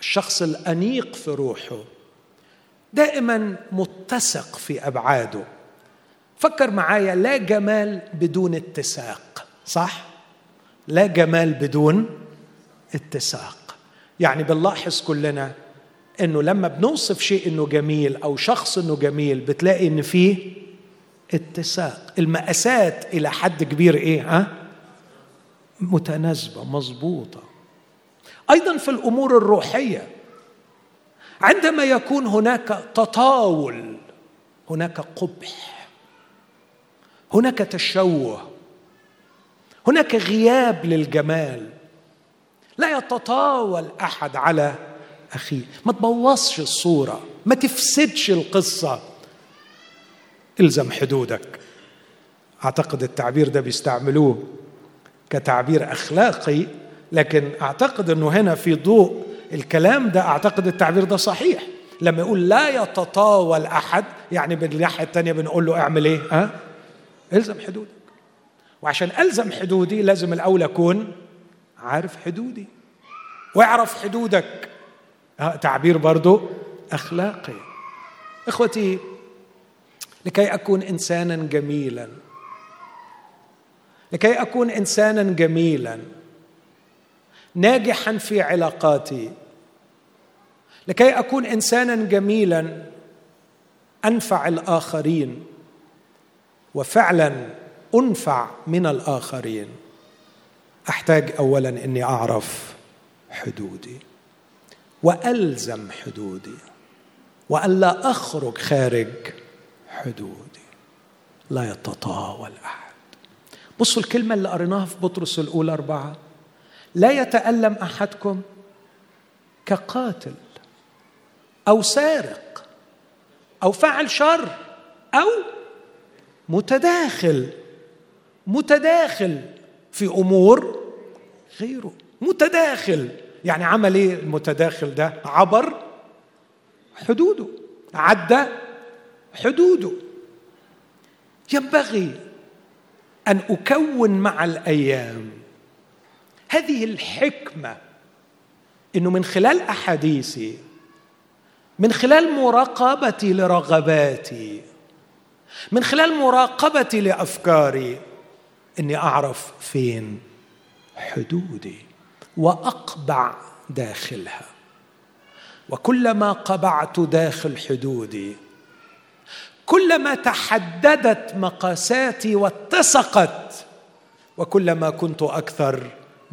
الشخص الأنيق في روحه دائما متسق في أبعاده. فكر معايا لا جمال بدون اتساق صح؟ لا جمال بدون اتساق. يعني بنلاحظ كلنا إنه لما بنوصف شيء إنه جميل أو شخص إنه جميل بتلاقي إن فيه اتساق المقاسات إلى حد كبير إيه؟ ها؟ متناسبة مظبوطة. أيضا في الأمور الروحية عندما يكون هناك تطاول هناك قبح هناك تشوه هناك غياب للجمال لا يتطاول أحد على أخيه. ما تبوظش الصورة ما تفسدش القصة. إلزم حدودك. أعتقد التعبير ده بيستعملوه كتعبير أخلاقي لكن أعتقد إنه هنا في ضوء الكلام ده أعتقد التعبير ده صحيح. لما يقول لا يتطاول أحد يعني بالناحيه الثانية بنقول له اعمل إيه؟ ها؟ إلزم حدودك. وعشان ألزم حدودي لازم الأول أكون عارف حدودي وأعرف حدودك. تعبير برضو أخلاقي. إخوتي لكي أكون إنسانا جميلا. لكي أكون إنسانا جميلا. ناجحا في علاقاتي. لكي أكون إنسانا جميلا أنفع الآخرين. وفعلا أنفع من الآخرين. أحتاج اولا إني أعرف حدودي. وألزم حدودي. والا أخرج خارج حدودي لا يتطاول أحد. بصوا الكلمة اللي قريناها في بطرس الأولى أربعة. لا يتألم أحدكم كقاتل أو سارق أو فعل شر أو متداخل. متداخل في أمور غيره. متداخل. يعني عمل إيه المتداخل ده؟ عبر حدوده. عدى حدوده. ينبغي أن أكون مع الأيام. هذه الحكمة إنه من خلال أحاديثي من خلال مراقبتي لرغباتي من خلال مراقبتي لأفكاري إني أعرف فين حدودي وأقبع داخلها. وكلما قبعت داخل حدودي كلما تحددت مقاساتي واتسقت وكلما كنت أكثر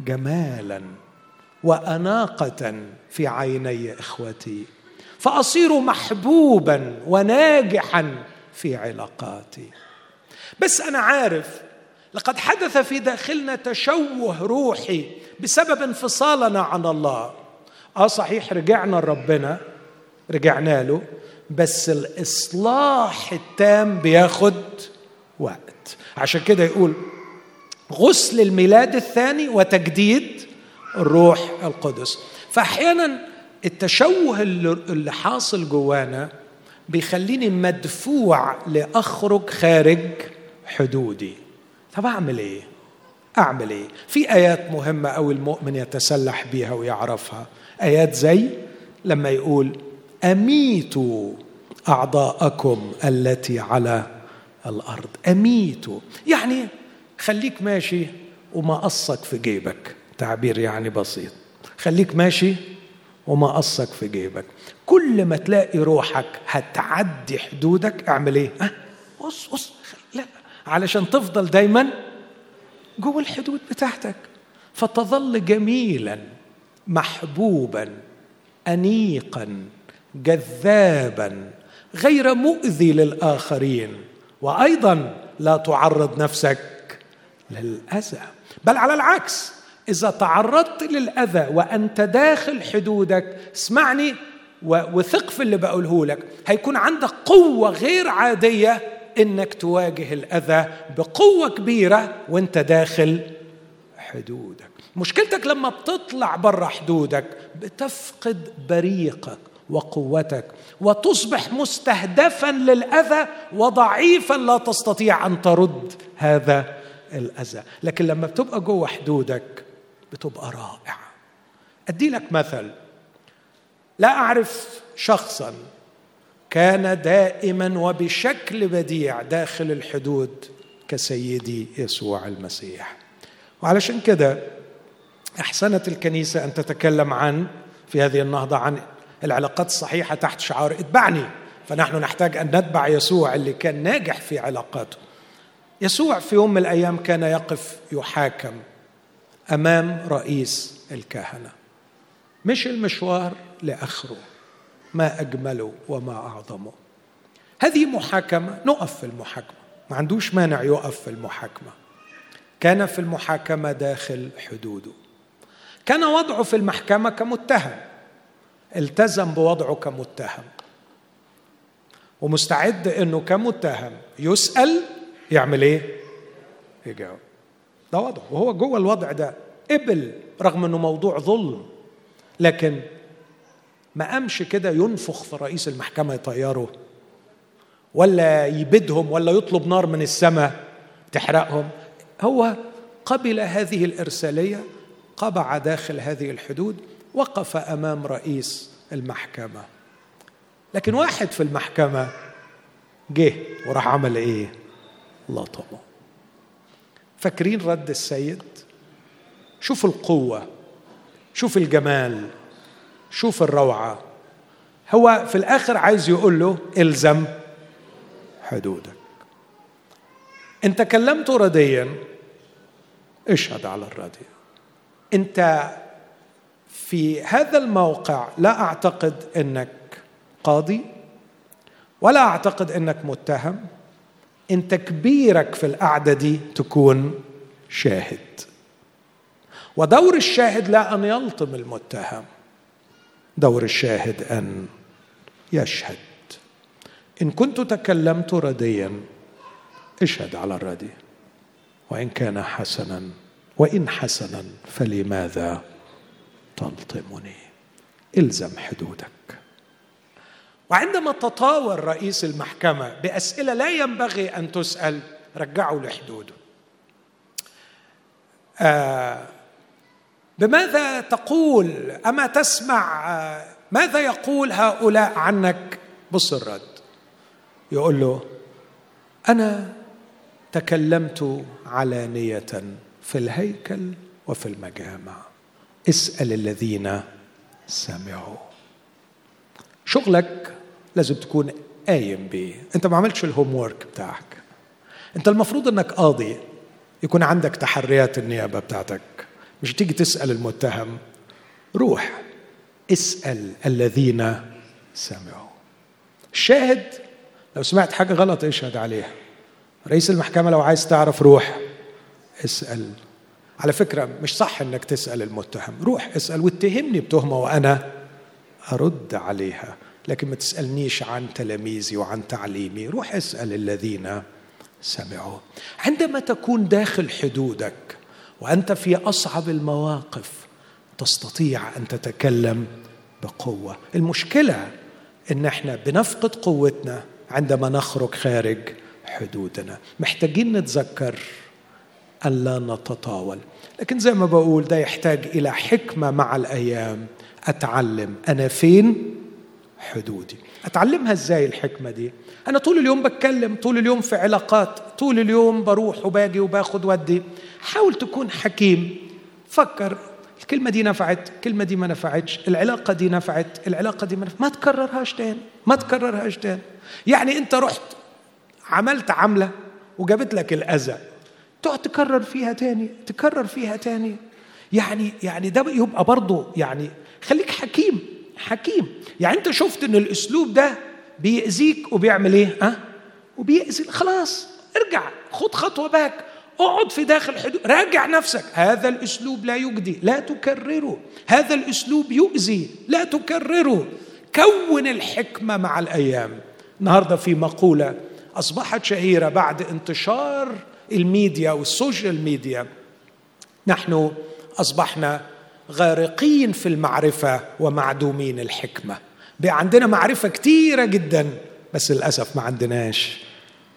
جمالا وأناقة في عيني إخوتي فأصير محبوبا وناجحا في علاقاتي. بس أنا عارف لقد حدث في داخلنا تشوه روحي بسبب انفصالنا عن الله. آه صحيح رجعنا لربنا رجعنا له بس الإصلاح التام بياخد وقت. عشان كده يقول غسل الميلاد الثاني وتجديد الروح القدس. فأحيانا التشوه اللي حاصل جوانا بيخليني مدفوع لأخرج خارج حدودي. طب أعمل إيه؟ أعمل إيه؟ في آيات مهمة أو المؤمن يتسلح بيها ويعرفها. آيات زي لما يقول اميتوا أعضاءكم التي على الأرض. اميتوا يعني خليك ماشي ومقصك في جيبك. تعبير يعني بسيط. خليك ماشي ومقصك في جيبك. كل ما تلاقي روحك هتعدي حدودك. اعمل إيه؟ ها؟ قص قص لا علشان تفضل دايما جوه الحدود بتاعتك. فتظل جميلا محبوبا انيقا. جذابا غير مؤذي للآخرين. وأيضا لا تعرض نفسك للأذى. بل على العكس إذا تعرضت للأذى وأنت داخل حدودك اسمعني وثق في اللي بقوله لك. هيكون عندك قوة غير عادية إنك تواجه الأذى بقوة كبيرة وأنت داخل حدودك. مشكلتك لما بتطلع برا حدودك بتفقد بريقك. وقوتك. وتصبح مستهدفا للأذى وضعيفا لا تستطيع أن ترد هذا الأذى. لكن لما بتبقى جوه حدودك بتبقى رائعة. ادي لك مثل. لا أعرف شخصا كان دائما وبشكل بديع داخل الحدود كسيدي يسوع المسيح. وعلشان كده أحسنت الكنيسة أن تتكلم عن في هذه النهضة عن العلاقات الصحيحة تحت شعار اتبعني. فنحن نحتاج أن نتبع يسوع اللي كان ناجح في علاقاته. يسوع في يوم من الأيام كان يقف يحاكم أمام رئيس الكهنة. مش المشوار لآخره ما أجمله وما أعظمه. هذه محاكمة نقف في المحاكمة. ما عندوش مانع يقف في المحاكمة. كان في المحاكمة داخل حدوده. كان وضعه في المحكمة كمتهم. التزم بوضعه كمتهم. ومستعد إنه كمتهم يسأل يعمل إيه؟ يجاوب. ده وضعه. وهو جوه الوضع ده قبل رغم إنه موضوع ظلم لكن ما قامش كده ينفخ في رئيس المحكمة يطيره ولا يبدهم ولا يطلب نار من السماء تحرقهم. هو قبل هذه الإرسالية قبع داخل هذه الحدود وقف أمام رئيس المحكمة. لكن واحد في المحكمة جه وراح عمل إيه؟ لطمه. فاكرين رد السيد؟ شوف القوة شوف الجمال شوف الروعة. هو في الآخر عايز يقول له إلزم حدودك. إن تكلمت رديا اشهد على الردي. إنت في هذا الموقع لا أعتقد إنك قاضي ولا أعتقد إنك متهم. انت كبيرك في القعدة دي تكون شاهد. ودور الشاهد لا أن يلطم المتهم. دور الشاهد أن يشهد. إن كنت تكلمت رديا اشهد على الردي. وإن كان حسنا وإن حسنا فلماذا تلطمني. إلزم حدودك. وعندما تطاول رئيس المحكمة بأسئلة لا ينبغي أن تسأل رجعوا لحدوده. آه بماذا تقول؟ أما تسمع آه ماذا يقول هؤلاء عنك؟ بص الرد. يقول له أنا تكلمت علانية في الهيكل وفي المجامع. اسأل الذين سمعوا. شغلك لازم تكون قايم بيه. انت ما عملتش الهوم وورك بتاعك. انت المفروض انك قاضي. يكون عندك تحريات النيابة بتاعتك. مش تيجي تسأل المتهم. روح اسأل الذين سمعوا. الشاهد لو سمعت حاجة غلط اشهد عليها. رئيس المحكمة لو عايز تعرف روح اسأل على فكرة مش صح إنك تسأل المتهم. روح اسأل واتهمني بتهمة وأنا أرد عليها. لكن ما تسألنيش عن تلاميذي وعن تعليمي. روح اسأل الذين سمعوا. عندما تكون داخل حدودك وأنت في أصعب المواقف تستطيع أن تتكلم بقوة. المشكلة إن إحنا بنفقد قوتنا عندما نخرج خارج حدودنا. محتاجين نتذكر ان لا نتطاول. لكن زي ما بقول ده يحتاج إلى حكمة مع الأيام. أتعلم. أنا فين؟ حدودي. أتعلمها إزاي الحكمة دي؟ أنا طول اليوم بتكلم طول اليوم في علاقات طول اليوم بروح وباجي وباخد ودي. حاول تكون حكيم. فكر. الكلمة دي نفعت الكلمة دي ما نفعتش. العلاقة دي نفعت العلاقة دي ما نفعت. ما تكررهاش تاني. ما تكررهاش تاني. يعني أنت رحت عملت عملة وجابت لك الأذى. تقعد تكرر فيها تاني تكرر فيها تاني. يعني يعني ده يبقى برضه يعني خليك حكيم حكيم. يعني انت شفت ان الاسلوب ده بيأذيك وبيعمل إيه؟ ها؟ وبيأذي. خلاص ارجع خد خطوة back اقعد في داخل حدود راجع نفسك. هذا الاسلوب لا يجدي لا تكرره. هذا الاسلوب يؤذي لا تكرره. كون الحكمة مع الأيام. النهارده في مقولة أصبحت شهيرة بعد انتشار الميديا والسوشيال ميديا نحن أصبحنا غارقين في المعرفة ومعدومين الحكمة. بقى عندنا معرفة كتيرة جدا بس للأسف ما عندناش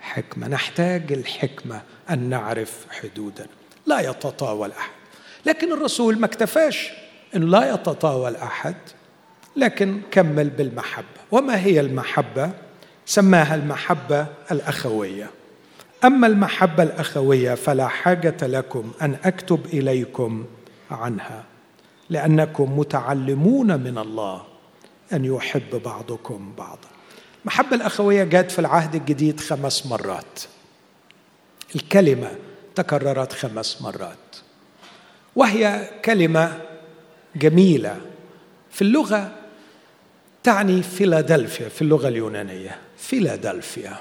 حكمة. نحتاج الحكمة أن نعرف حدودنا لا يتطاول أحد. لكن الرسول ما اكتفاش إن لا يتطاول أحد لكن كمل بالمحبة. وما هي المحبة؟ سماها المحبة الأخوية. أما المحبة الأخوية فلا حاجة لكم أن أكتب إليكم عنها لأنكم متعلمون من الله أن يحب بعضكم بعضا. المحبه الأخوية جاءت في العهد الجديد خمس مرات. الكلمة تكررت خمس مرات. وهي كلمة جميلة. في اللغة تعني فيلادلفيا في اللغة اليونانية فيلادلفيا.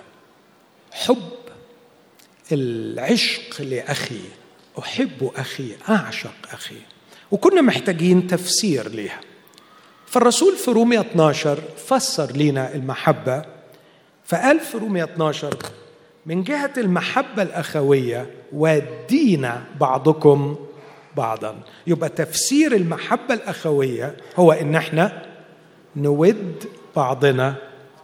حب العشق لأخي أحب أخي أعشق أخي. وكنا محتاجين تفسير ليها. فالرسول في رومية 12 فسر لنا المحبة. فقال في رومية 12 من جهة المحبة الأخوية ودينا بعضكم بعضا. يبقى تفسير المحبة الأخوية هو إن إحنا نود بعضنا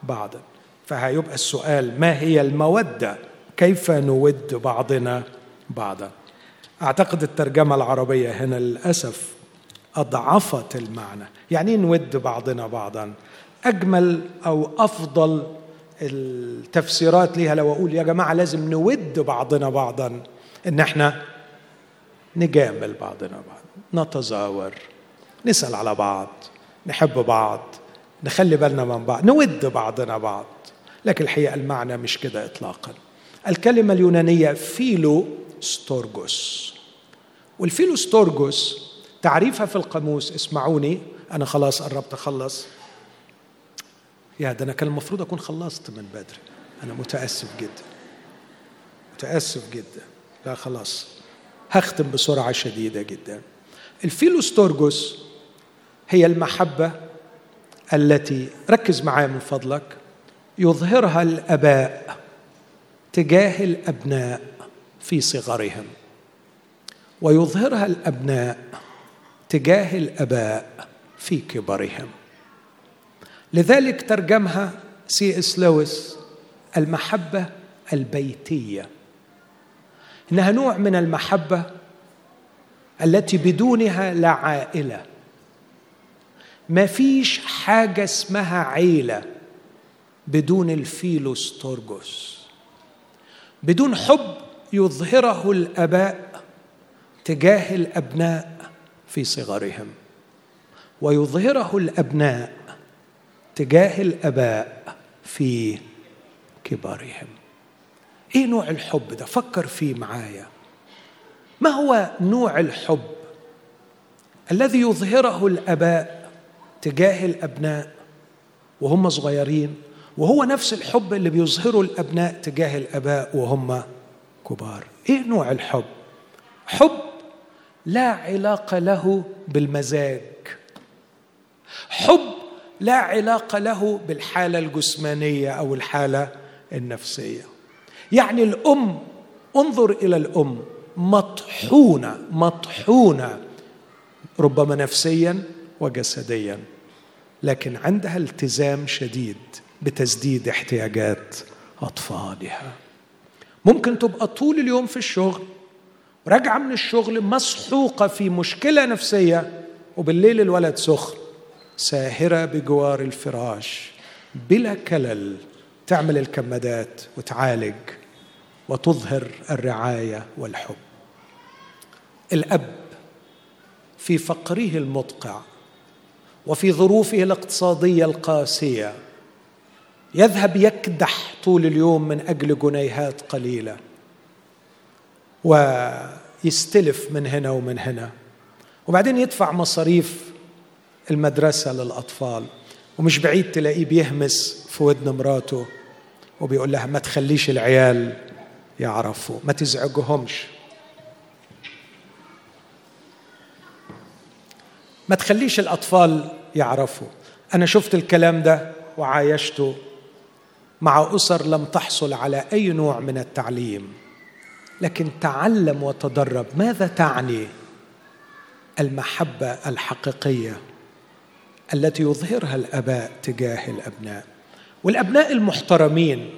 بعضا. فهيبقى السؤال ما هي المودة كيف نود بعضنا بعضا؟ أعتقد الترجمة العربية هنا للأسف أضعفت المعنى. يعني إيه نود بعضنا بعضا؟ أجمل أو أفضل التفسيرات ليها لو أقول يا جماعة لازم نود بعضنا بعضا إن إحنا نجامل بعضنا بعض نتزاور نسأل على بعض نحب بعض نخلي بالنا من بعض نود بعضنا بعض. لكن الحقيقة المعنى مش كده إطلاقا. الكلمة اليونانية φιλόστοργος وال φιλόστοργος تعريفها في القاموس. اسمعوني أنا خلاص قربت أخلص. يا ده أنا كان المفروض أكون خلصت من بدري. أنا متأسف جدا. متأسف جدا. لا خلاص. هختم بسرعة شديدة جدا. ال φιλόστοργος هي المحبة التي ركز معايا من فضلك يظهرها الآباء. تجاه الأبناء في صغرهم ويظهرها الأبناء تجاه الأباء في كبرهم. لذلك ترجمها سي إس لويس المحبة البيتية. إنها نوع من المحبة التي بدونها لا عائلة. ما فيش حاجة اسمها عيلة بدون الفيلوستورجوس. بدون حب يظهره الأباء تجاه الأبناء في صغرهم ويظهره الأبناء تجاه الأباء في كبارهم. إيه نوع الحب ده؟ فكر فيه معايا. ما هو نوع الحب الذي يظهره الأباء تجاه الأبناء وهم صغيرين؟ وهو نفس الحب اللي بيظهره الأبناء تجاه الآباء وهم كبار. إيه نوع الحب؟ حب لا علاقة له بالمزاج. حب لا علاقة له بالحالة الجسمانية أو الحالة النفسية. يعني الأم انظر إلى الأم مطحونة مطحونة ربما نفسيا وجسديا لكن عندها التزام شديد. بتسديد احتياجات أطفالها. ممكن تبقى طول اليوم في الشغل راجعة من الشغل مسحوقة في مشكلة نفسية وبالليل الولد سخن ساهرة بجوار الفراش بلا كلل تعمل الكمادات وتعالج وتظهر الرعاية والحب. الأب في فقره المدقع وفي ظروفه الاقتصادية القاسية يذهب يكدح طول اليوم من أجل جنيهات قليلة ويستلف من هنا ومن هنا. وبعدين يدفع مصاريف المدرسة للأطفال. ومش بعيد تلاقيه بيهمس في ودن مراته وبيقول لها ما تخليش العيال يعرفوا ما تزعجهمش ما تخليش الأطفال يعرفوا أنا شفت الكلام ده وعايشته مع أسر لم تحصل على أي نوع من التعليم. لكن تعلم وتدرب ماذا تعني المحبة الحقيقية التي يظهرها الآباء تجاه الأبناء؟ والأبناء المحترمين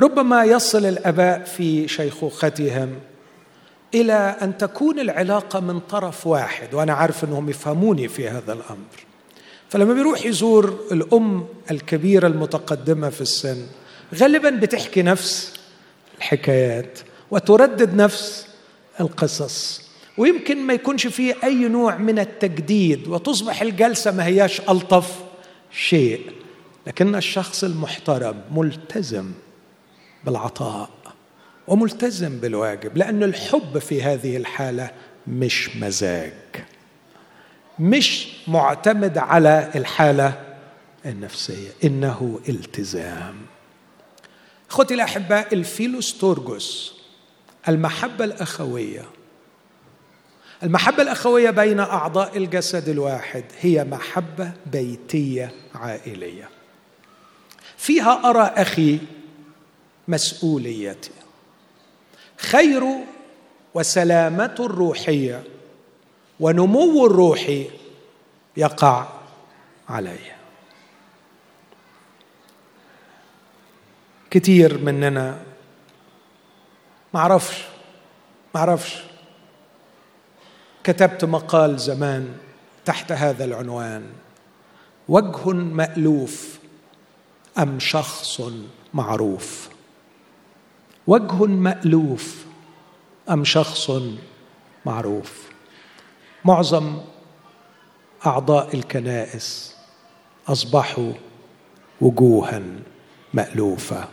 ربما يصل الآباء في شيخوختهم إلى أن تكون العلاقة من طرف واحد وأنا عارف أنهم يفهموني في هذا الأمر. فلما بيروح يزور الأم الكبيرة المتقدمة في السن غالبا بتحكي نفس الحكايات وتردد نفس القصص. ويمكن ما يكونش فيه أي نوع من التجديد وتصبح الجلسة ما هياش ألطف شيء لكن الشخص المحترم ملتزم بالعطاء وملتزم بالواجب لأن الحب في هذه الحالة مش مزاج. مش معتمد على الحالة النفسية. إنه التزام. إخوتي الاحباء الفيلوستورجوس المحبة الأخوية. المحبة الأخوية بين أعضاء الجسد الواحد هي محبة بيتية عائلية. فيها أرى أخي مسؤوليتي. خير وسلامة الروحية ونمو الروحي يقع عليه. كتير مننا معرفش معرفش كتبت مقال زمان تحت هذا العنوان وجه مألوف أم شخص معروف؟ وجه مألوف أم شخص معروف؟ معظم أعضاء الكنائس أصبحوا وجوها مألوفة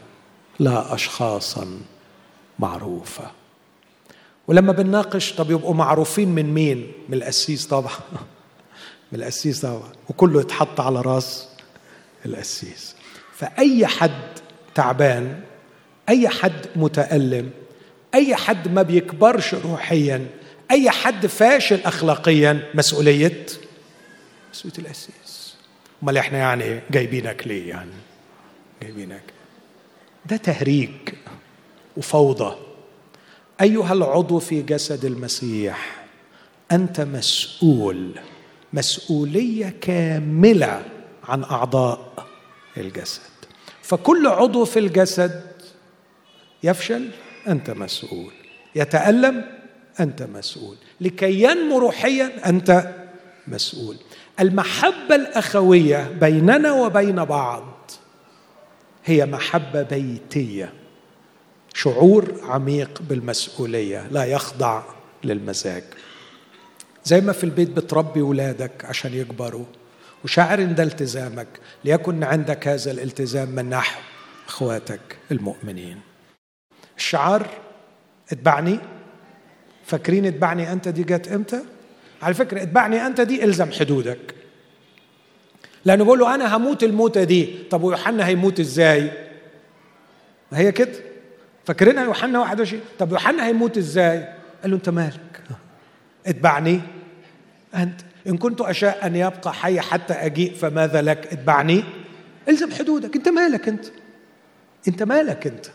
لا أشخاصا معروفة. ولما بنناقش طب يبقوا معروفين من مين؟ من القسيس طبعا. من القسيس طبعا. وكله يتحط على راس القسيس. فأي حد تعبان أي حد متألم أي حد ما بيكبرش روحيا أي حد فاشل اخلاقيا مسؤولية؟ مسؤولية الاسيس أمال إحنا يعني جايبينك ليه يعني؟ جايبينك. ده تهريج وفوضى. أيها العضو في جسد المسيح أنت مسؤول مسؤولية كاملة عن أعضاء الجسد. فكل عضو في الجسد يفشل أنت مسؤول. يتألم أنت مسؤول. لكي ينمو روحيا أنت مسؤول. المحبة الأخوية بيننا وبين بعض هي محبة بيتية. شعور عميق بالمسؤولية لا يخضع للمزاج. زي ما في البيت بتربي ولادك عشان يكبروا. وشاعر ان ده التزامك. ليكن عندك هذا الالتزام من نحو أخواتك المؤمنين. الشعار اتبعني. فاكرين اتبعني انت دي جت إمتى؟ على فكرة اتبعني انت دي الزم حدودك. لأنه بيقول له أنا هموت الموتة دي. طب ويوحنا هيموت إزاي؟ ما هي كده. فاكرينها يوحنا 21 طب يوحنا هيموت إزاي؟ قال له انت مالك؟ اتبعني انت. ان كنت اشاء ان يبقى حي حتى اجيء فماذا لك؟ اتبعني. الزم حدودك. انت مالك انت؟ انت مالك انت؟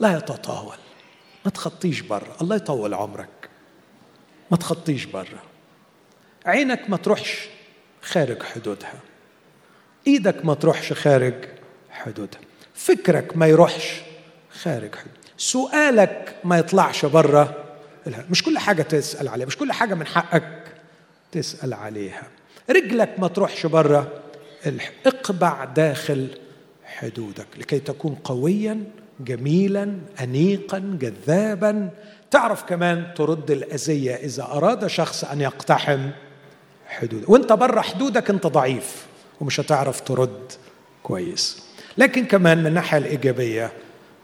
لا يتطاول. ما تخطيش بره الله يطول عمرك. ما تخطيش بره عينك ما تروحش خارج حدودها. إيدك ما تروحش خارج حدودها. فكرك ما يروحش خارج حدود سؤالك ما يطلعش بره مش كل حاجة تسأل عليها. مش كل حاجة من حقك تسأل عليها. رجلك ما تروحش بره اقبع داخل حدودك لكي تكون قويا جميلا انيقا جذابا. تعرف كمان ترد الأذية إذا أراد شخص أن يقتحم حدوده وانت بره حدودك انت ضعيف ومش هتعرف ترد كويس. لكن كمان من الناحية الإيجابية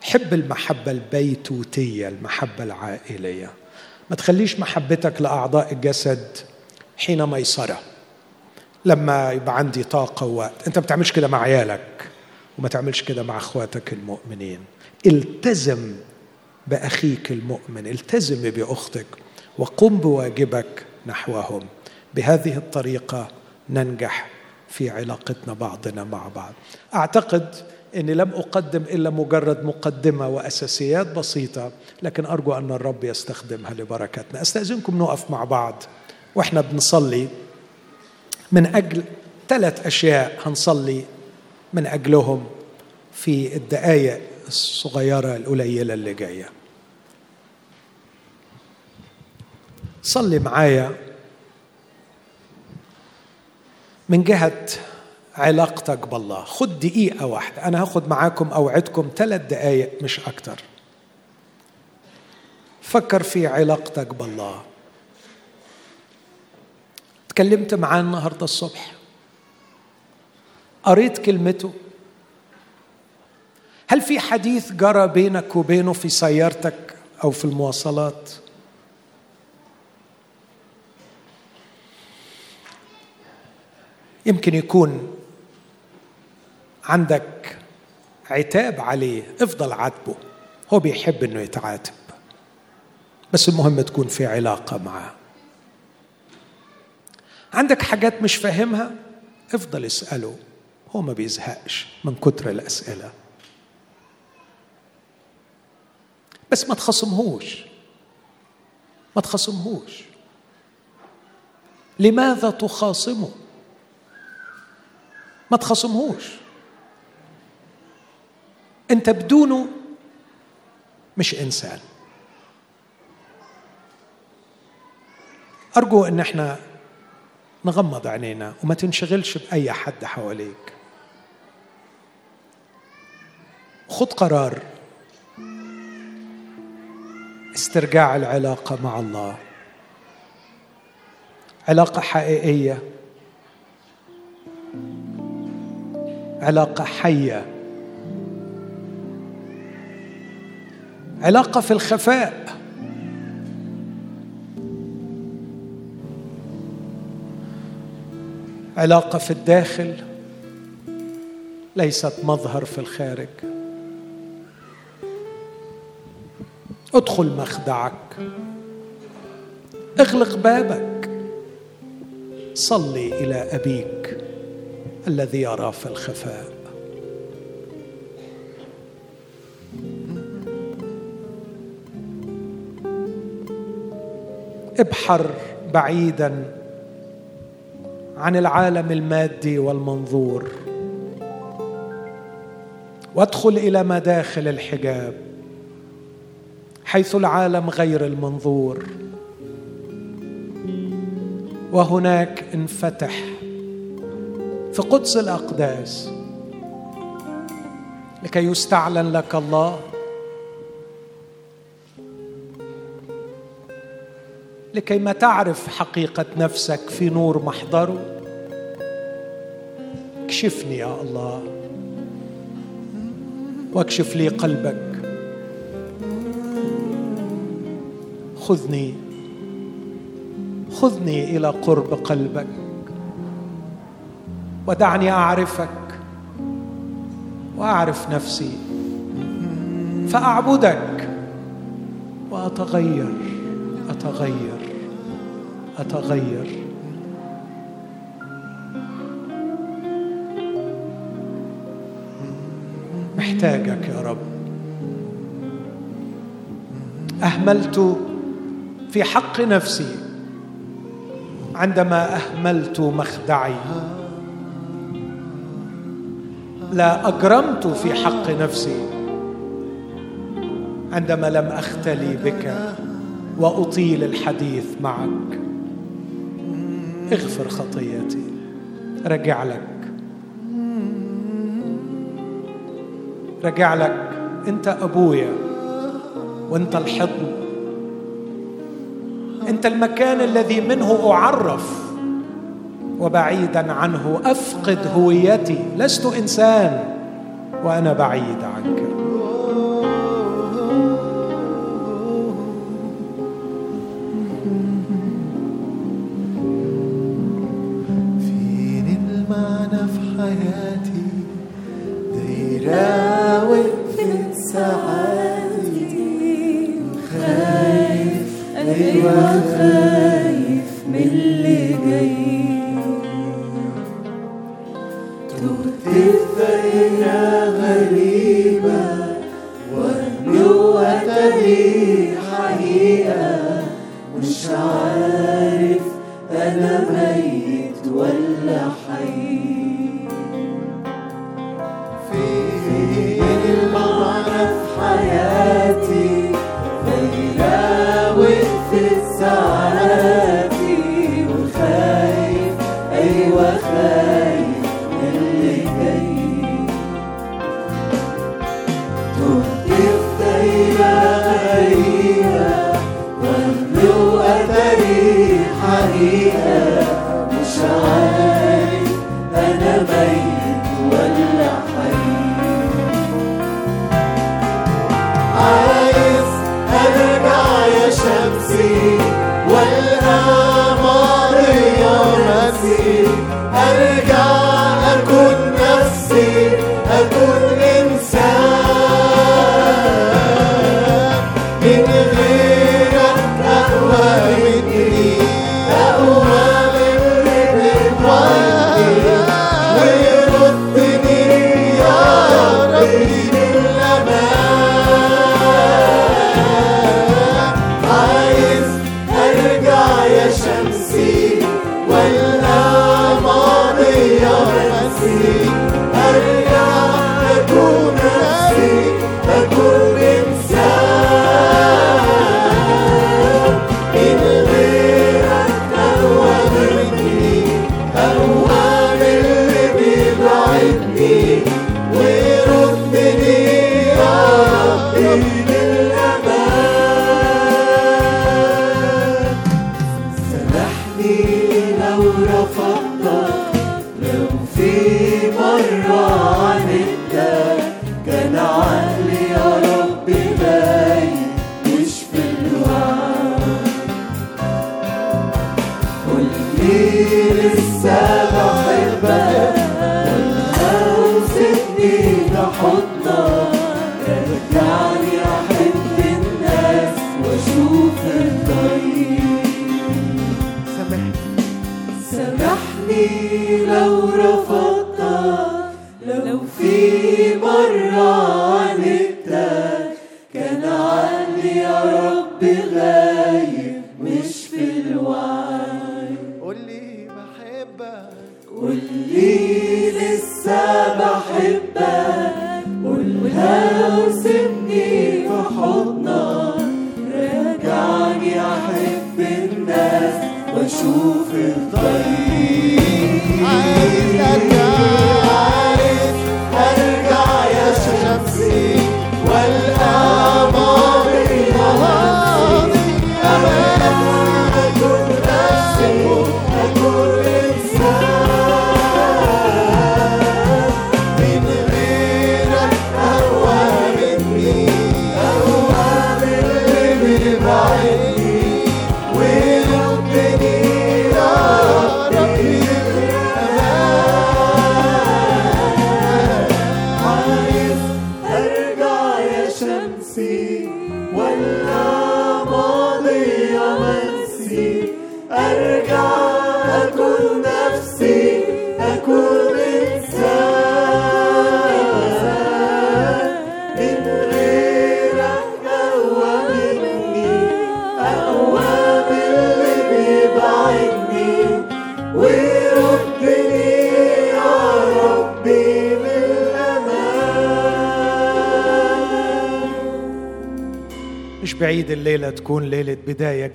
حب المحبة البيتوتية المحبة العائلية. ما تخليش محبتك لأعضاء الجسد حين ميسره لما يبقى عندي طاقة ووقت. انت ما بتعملش كده مع عيالك وما تعملش كده مع اخواتك المؤمنين. التزم بأخيك المؤمن التزم بأختك وقم بواجبك نحوهم. بهذه الطريقة ننجح في علاقتنا بعضنا مع بعض. أعتقد إني لم أقدم إلا مجرد مقدمة وأساسيات بسيطة لكن أرجو أن الرب يستخدمها لبركتنا. أستأذنكم نقف مع بعض وإحنا بنصلي. من أجل ثلاث أشياء هنصلي من أجلهم في الدقائق الصغيرة القليلة اللي جاية. صلي معايا من جهة علاقتك بالله. خد دقيقة واحدة. أنا هاخد معاكم أوعدكم ثلاث دقايق مش أكتر. فكر في علاقتك بالله. تكلمت معاه النهاردة الصبح. قريت كلمته. هل في حديث جرى بينك وبينه في سيارتك أو في المواصلات؟ يمكن يكون عندك عتاب عليه افضل عاتبه. هو بيحب إنه يتعاتب. بس المهم تكون في علاقة معاه. عندك حاجات مش فاهمها؟ افضل اسأله. هو ما بيزهقش من كتر الأسئلة. بس ما تخصمهوش. ما تخصمهوش. لماذا تخاصمه؟ ما تخاصمهوش أنت بدونه مش إنسان. أرجو أن إحنا نغمض عينينا وما تنشغلش بأي حد حواليك. خد قرار. استرجاع العلاقة مع الله. علاقة حقيقية. علاقة حية. علاقة في الخفاء. علاقة في الداخل. ليست مظهر في الخارج. ادخل مخدعك. اغلق بابك. صلي إلى أبيك الذي يرى في الخفاء. ابحر بعيدا عن العالم المادي والمنظور وادخل إلى مداخل الحجاب. حيث العالم غير المنظور. وهناك انفتح في قدس الأقداس. لكي يستعلن لك الله. لكي ما تعرف حقيقة نفسك في نور محضره اكشفني يا الله. واكشف لي قلبك. خذني خذني إلى قرب قلبك ودعني أعرفك وأعرف نفسي فأعبدك وأتغير أتغير أتغير. محتاجك يا رب. أهملت في حق نفسي عندما أهملت مخدعي. لا أجرمت في حق نفسي عندما لم أختلي بك وأطيل الحديث معك. اغفر خطيتي رجع لك. رجع لك أنت أبويا وأنت الحضن. انت المكان الذي منه اعرف وبعيدا عنه افقد هويتي. لست انسان وأنا بعيد عنك. المعنى في حياتي؟ أيوة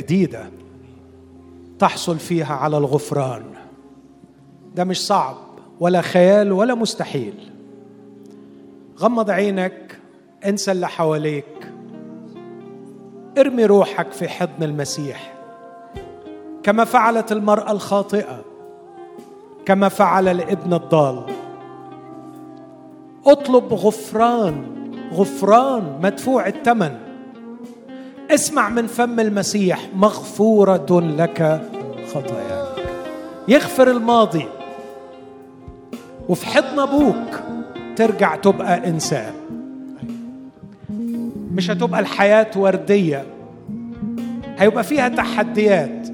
جديدة تحصل فيها على الغفران. ده مش صعب ولا خيال ولا مستحيل. غمض عينك انسى اللي حواليك. ارمي روحك في حضن المسيح. كما فعلت المرأة الخاطئة كما فعل الابن الضال. اطلب غفران غفران مدفوع الثمن اسمع من فم المسيح مغفورة لك خطاياك. يغفر الماضي وفي حضن أبوك ترجع تبقى إنسان. مش هتبقى الحياة وردية هيبقى فيها تحديات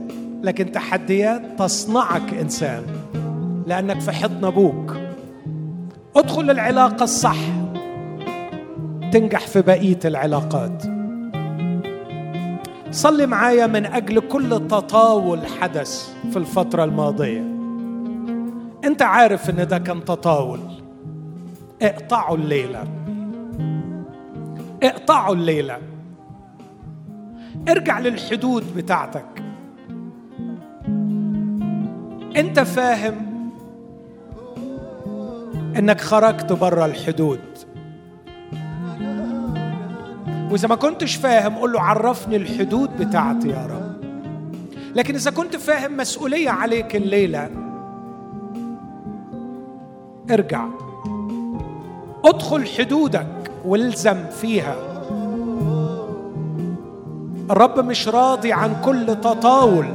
لكن تحديات تصنعك إنسان لأنك في حضن أبوك. ادخل العلاقة الصح تنجح في بقية العلاقات. صلي معايا من أجل كل تطاول حدث في الفترة الماضية. أنت عارف إن ده كان تطاول. اقطعوا الليلة. اقطعوا الليلة. ارجع للحدود بتاعتك. أنت فاهم إنك خرجت بره الحدود. وإذا ما كنتش فاهم قول له عرفني الحدود بتاعتي يا رب. لكن إذا كنت فاهم مسؤولية عليك الليلة ارجع. ادخل حدودك والزم فيها. الرب مش راضي عن كل تطاول.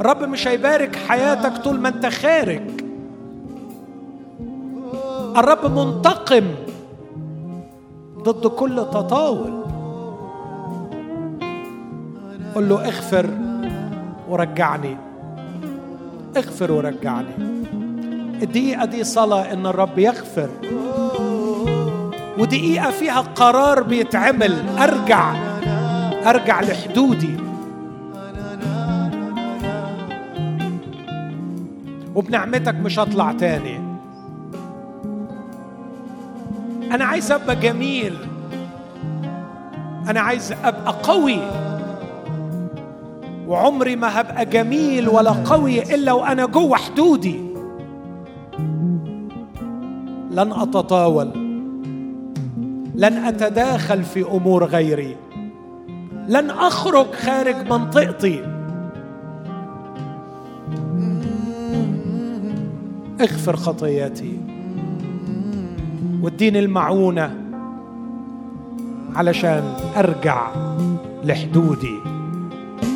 الرب مش هيبارك حياتك طول ما أنت خارج. الرب منتقم ضد كل تطاول. قل له اغفر ورجعني. اغفر ورجعني. الدقيقة دي صلاة إن الرب يغفر. ودقيقة فيها قرار بيتعمل. أرجع أرجع لحدودي. وبنعمتك مش هطلع تاني. أنا عايز أبقى جميل. أنا عايز أبقى قوي. وعمري ما هبقى جميل ولا قوي إلا وأنا جوه حدودي. لن أتطاول. لن أتداخل في أمور غيري. لن أخرج خارج منطقتي. اغفر خطياتي. واديني المعونة علشان أرجع لحدودي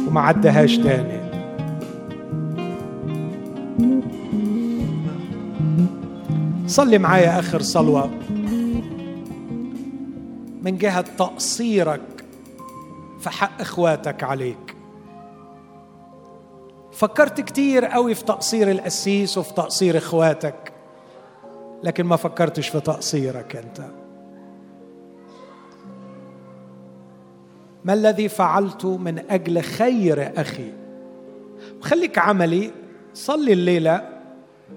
وما عدهاش تاني. صلي معايا آخر صلوة. من جهة تقصيرك في حق إخواتك عليك. فكرت كتير قوي في تقصير القسيس وفي تقصير إخواتك. لكن ما فكرتش في تقصيرك أنت. ما الذي فعلته من أجل خير أخي؟ خليك عملي صلي الليلة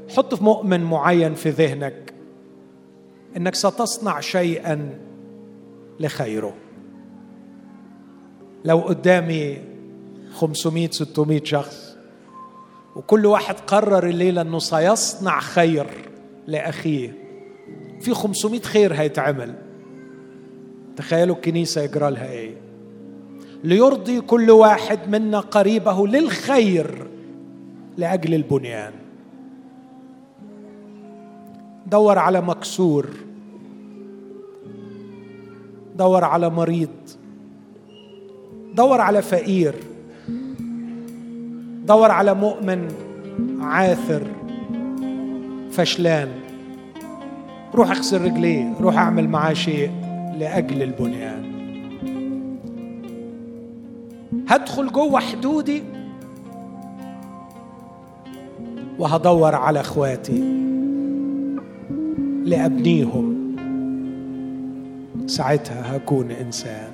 حط في مؤمن معين في ذهنك إنك ستصنع شيئا لخيره. لو قدامي 500 600 شخص وكل واحد قرر الليلة إنه سيصنع خير لأخيه. في 500 خير هيتعمل تخيلوا الكنيسة يجرى لها إيه. ليرضي كل واحد منا قريبه للخير لأجل البنيان. دور على مكسور. دور على مريض. دور على فقير. دور على مؤمن عاثر. فشلان. روح اغسل رجليه روح اعمل معاه شيء لأجل البنيان. هدخل جوه حدودي وهدور على اخواتي لأبنيهم. ساعتها هكون إنسان.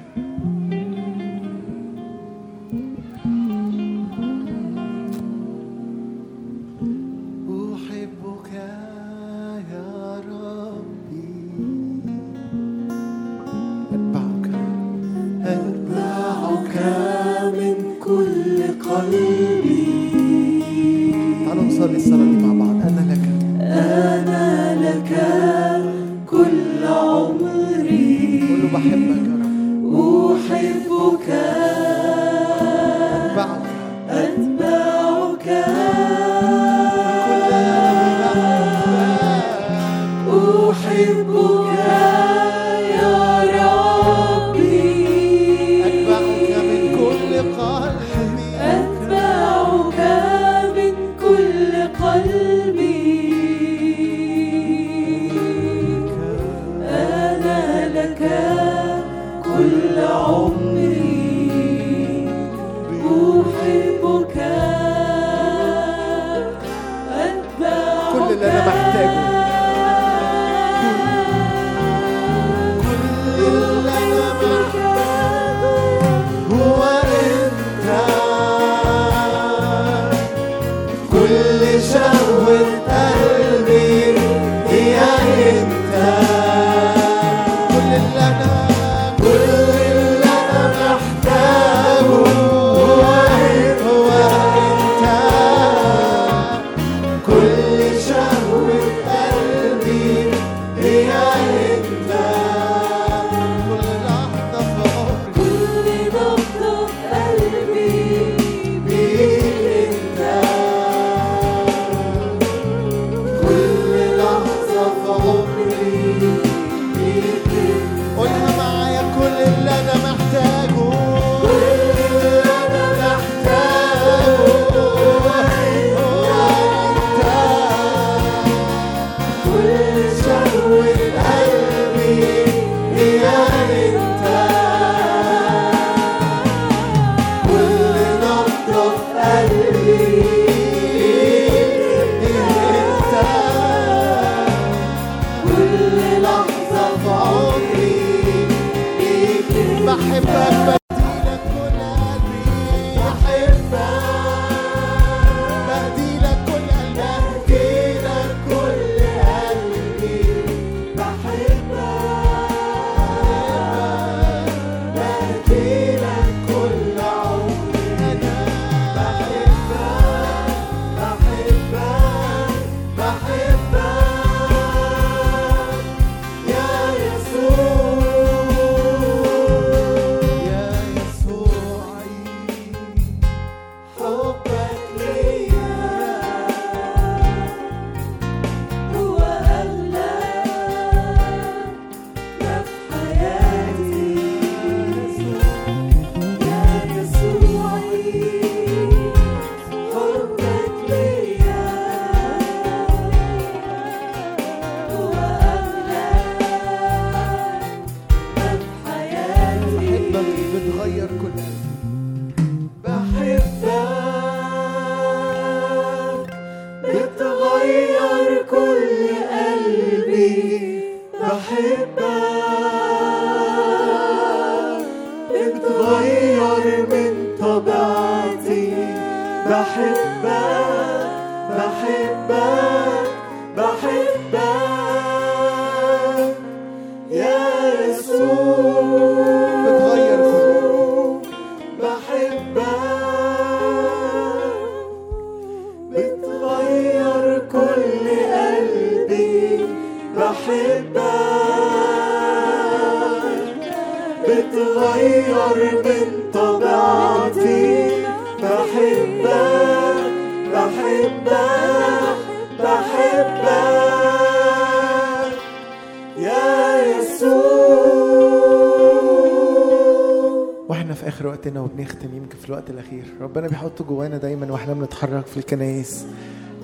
بنتحرك في الكنايس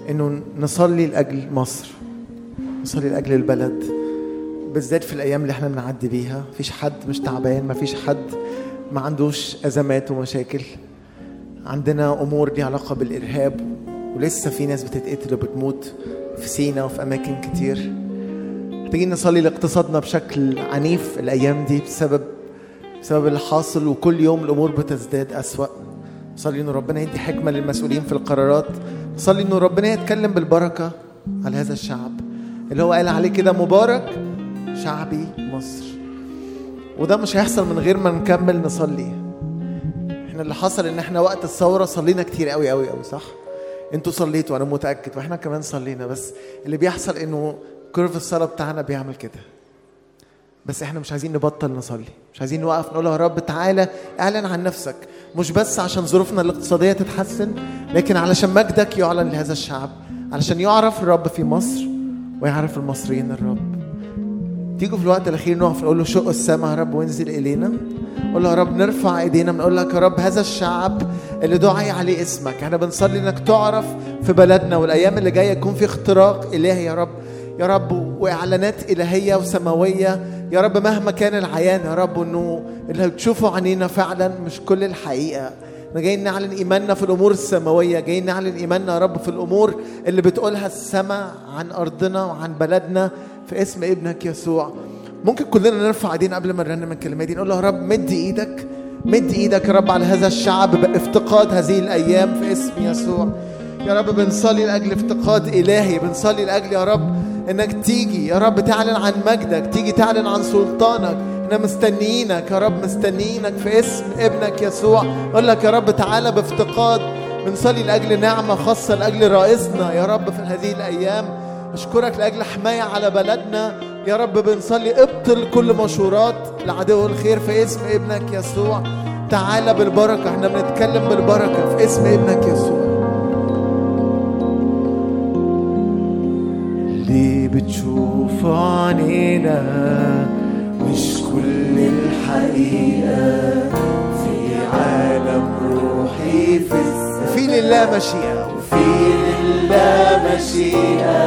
إنه نصلي لأجل مصر نصلي لأجل البلد بالذات في الأيام اللي إحنا بنعدي بيها. مفيش حد مش تعبان مفيش حد ما عندوش أزمات ومشاكل. عندنا أمور ليها علاقة بالإرهاب ولسه في ناس بتتقتل وبتموت في سينا وفي أماكن كتير. محتاجين نصلي لاقتصادنا بشكل عنيف الأيام دي بسبب بسبب اللي حاصل وكل يوم الأمور بتزداد أسوأ. صلي انه ربنا يدي حكمة للمسؤولين في القرارات. صلي انه ربنا يتكلم بالبركة على هذا الشعب. اللي هو قال عليه كده مبارك شعبي مصر. وده مش هيحصل من غير ما نكمل نصلي. إحنا اللي حصل إن إحنا وقت الثورة صلينا كتير قوي قوي قوي صح؟ أنتوا صليتوا أنا متأكد وإحنا كمان صلينا. بس اللي بيحصل إنه كيرف الصلاة بتاعنا بيعمل كده. بس إحنا مش عايزين نبطل نصلي. مش عايزين نوقف نقول يا رب تعالى اعلن عن نفسك. مش بس عشان ظروفنا الاقتصادية تتحسن لكن علشان مجدك يعلن لهذا الشعب. علشان يعرف الرب في مصر ويعرف المصريين الرب. تيجوا في الوقت الأخير نقف نقول له شق السماء يا رب وانزل إلينا. قول له يا رب نرفع إيدينا بنقول لك يا رب هذا الشعب اللي دعي عليه اسمك. إحنا بنصلي إنك تعرف في بلدنا والأيام اللي جاية يكون في اختراق إلهي يا رب. يا رب وإعلانات إلهية وسماوية يا رب مهما كان العيان يا رب إنه اللي بتشوفه عنينا فعلا مش كل الحقيقة. إحنا جايين نعلن إيماننا في الأمور السماوية جايين نعلن إيماننا يا رب في الأمور اللي بتقولها السماء عن أرضنا وعن بلدنا في اسم ابنك يسوع. ممكن كلنا نرفع ايدينا قبل ما نرنم الكلمات دي نقول له يا رب مد إيدك مد إيدك يا رب على هذا الشعب بإفتقاد هذه الأيام في اسم يسوع. يا رب بنصلي لأجل افتقاد إلهي بنصلي لأجل يا رب إنك تيجي. يا رب تعلن عن مجدك تيجي تعلن عن سلطانك. إحنا مستنيينك يا رب مستنيينك في اسم ابنك يسوع. أقول لك يا رب تعالى بافتقاد. بنصلي لأجل نعمة خاصة لأجل رئيسنا يا رب في هذه الأيام. أشكرك لأجل حماية على بلدنا. يا رب بنصلي ابطل كل مشورات لعدو الخير في اسم ابنك يسوع. تعالى بالبركة إحنا بنتكلم بالبركة في اسم ابنك يسوع. بتشوف عينينا مش كل الحقيقة. في عالم روحي في السماء. في لله مشيئة. وفي لله مشيئة.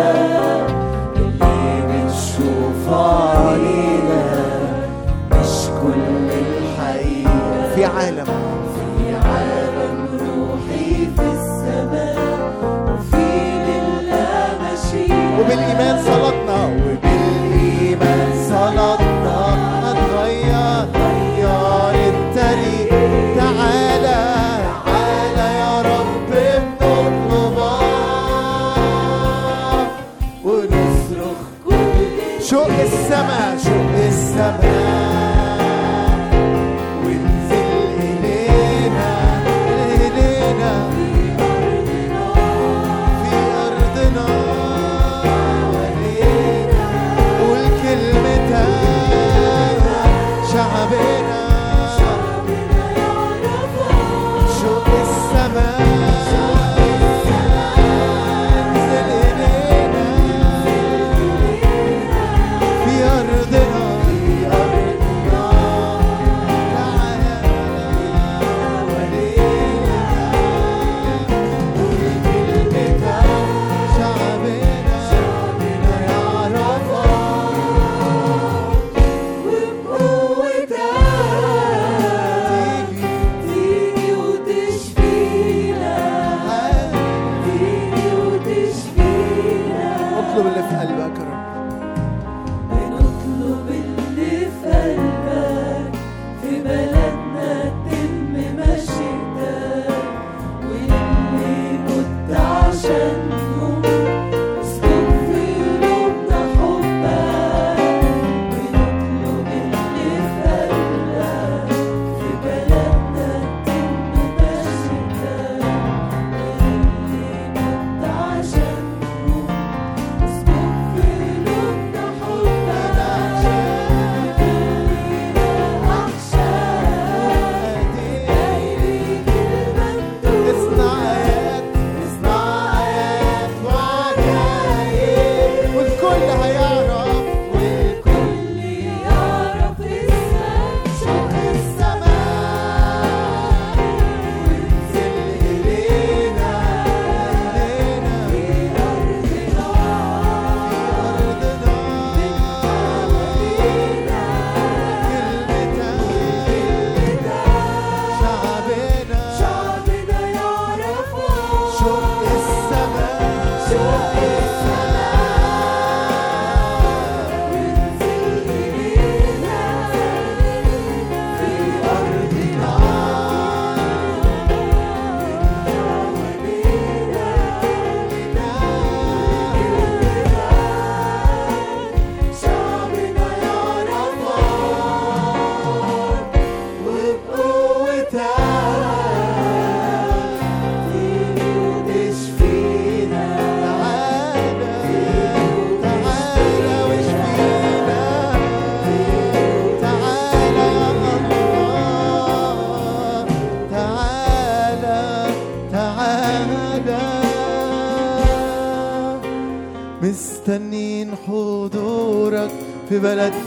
اللي بتشوف عينينا مش كل الحقيقة. في عالم. مشيئة وبالايمان صلاتنا. وبالإيمان صلاتنا. هتغير غير التاريخ تعالى تعالى يا رب بنطلبك ونصرخ. كل شوق السماء شوق السماء. أطلب اللي في قلبك يا رب في بلدنا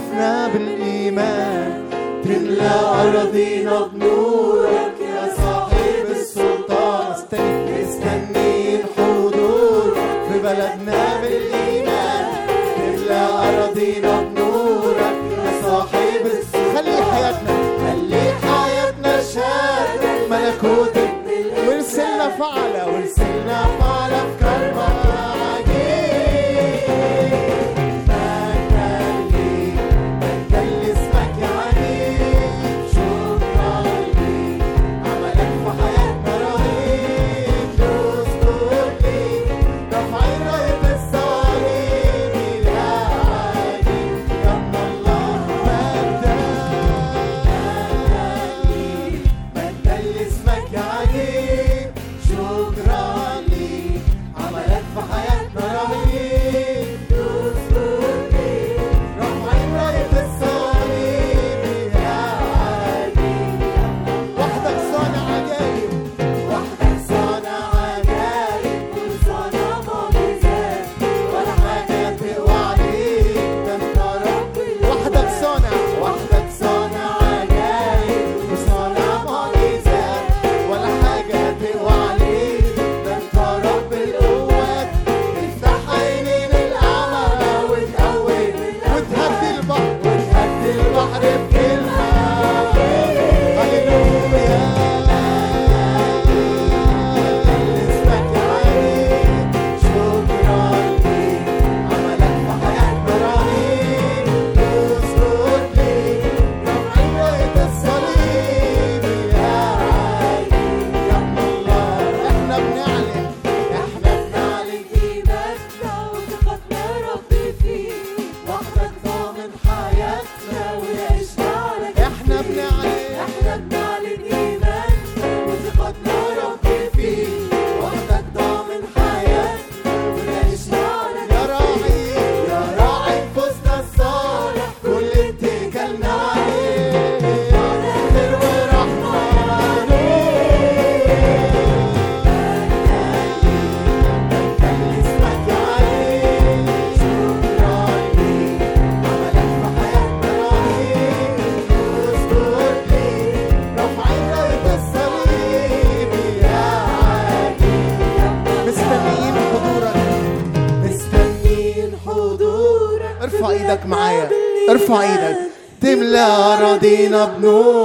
Inabno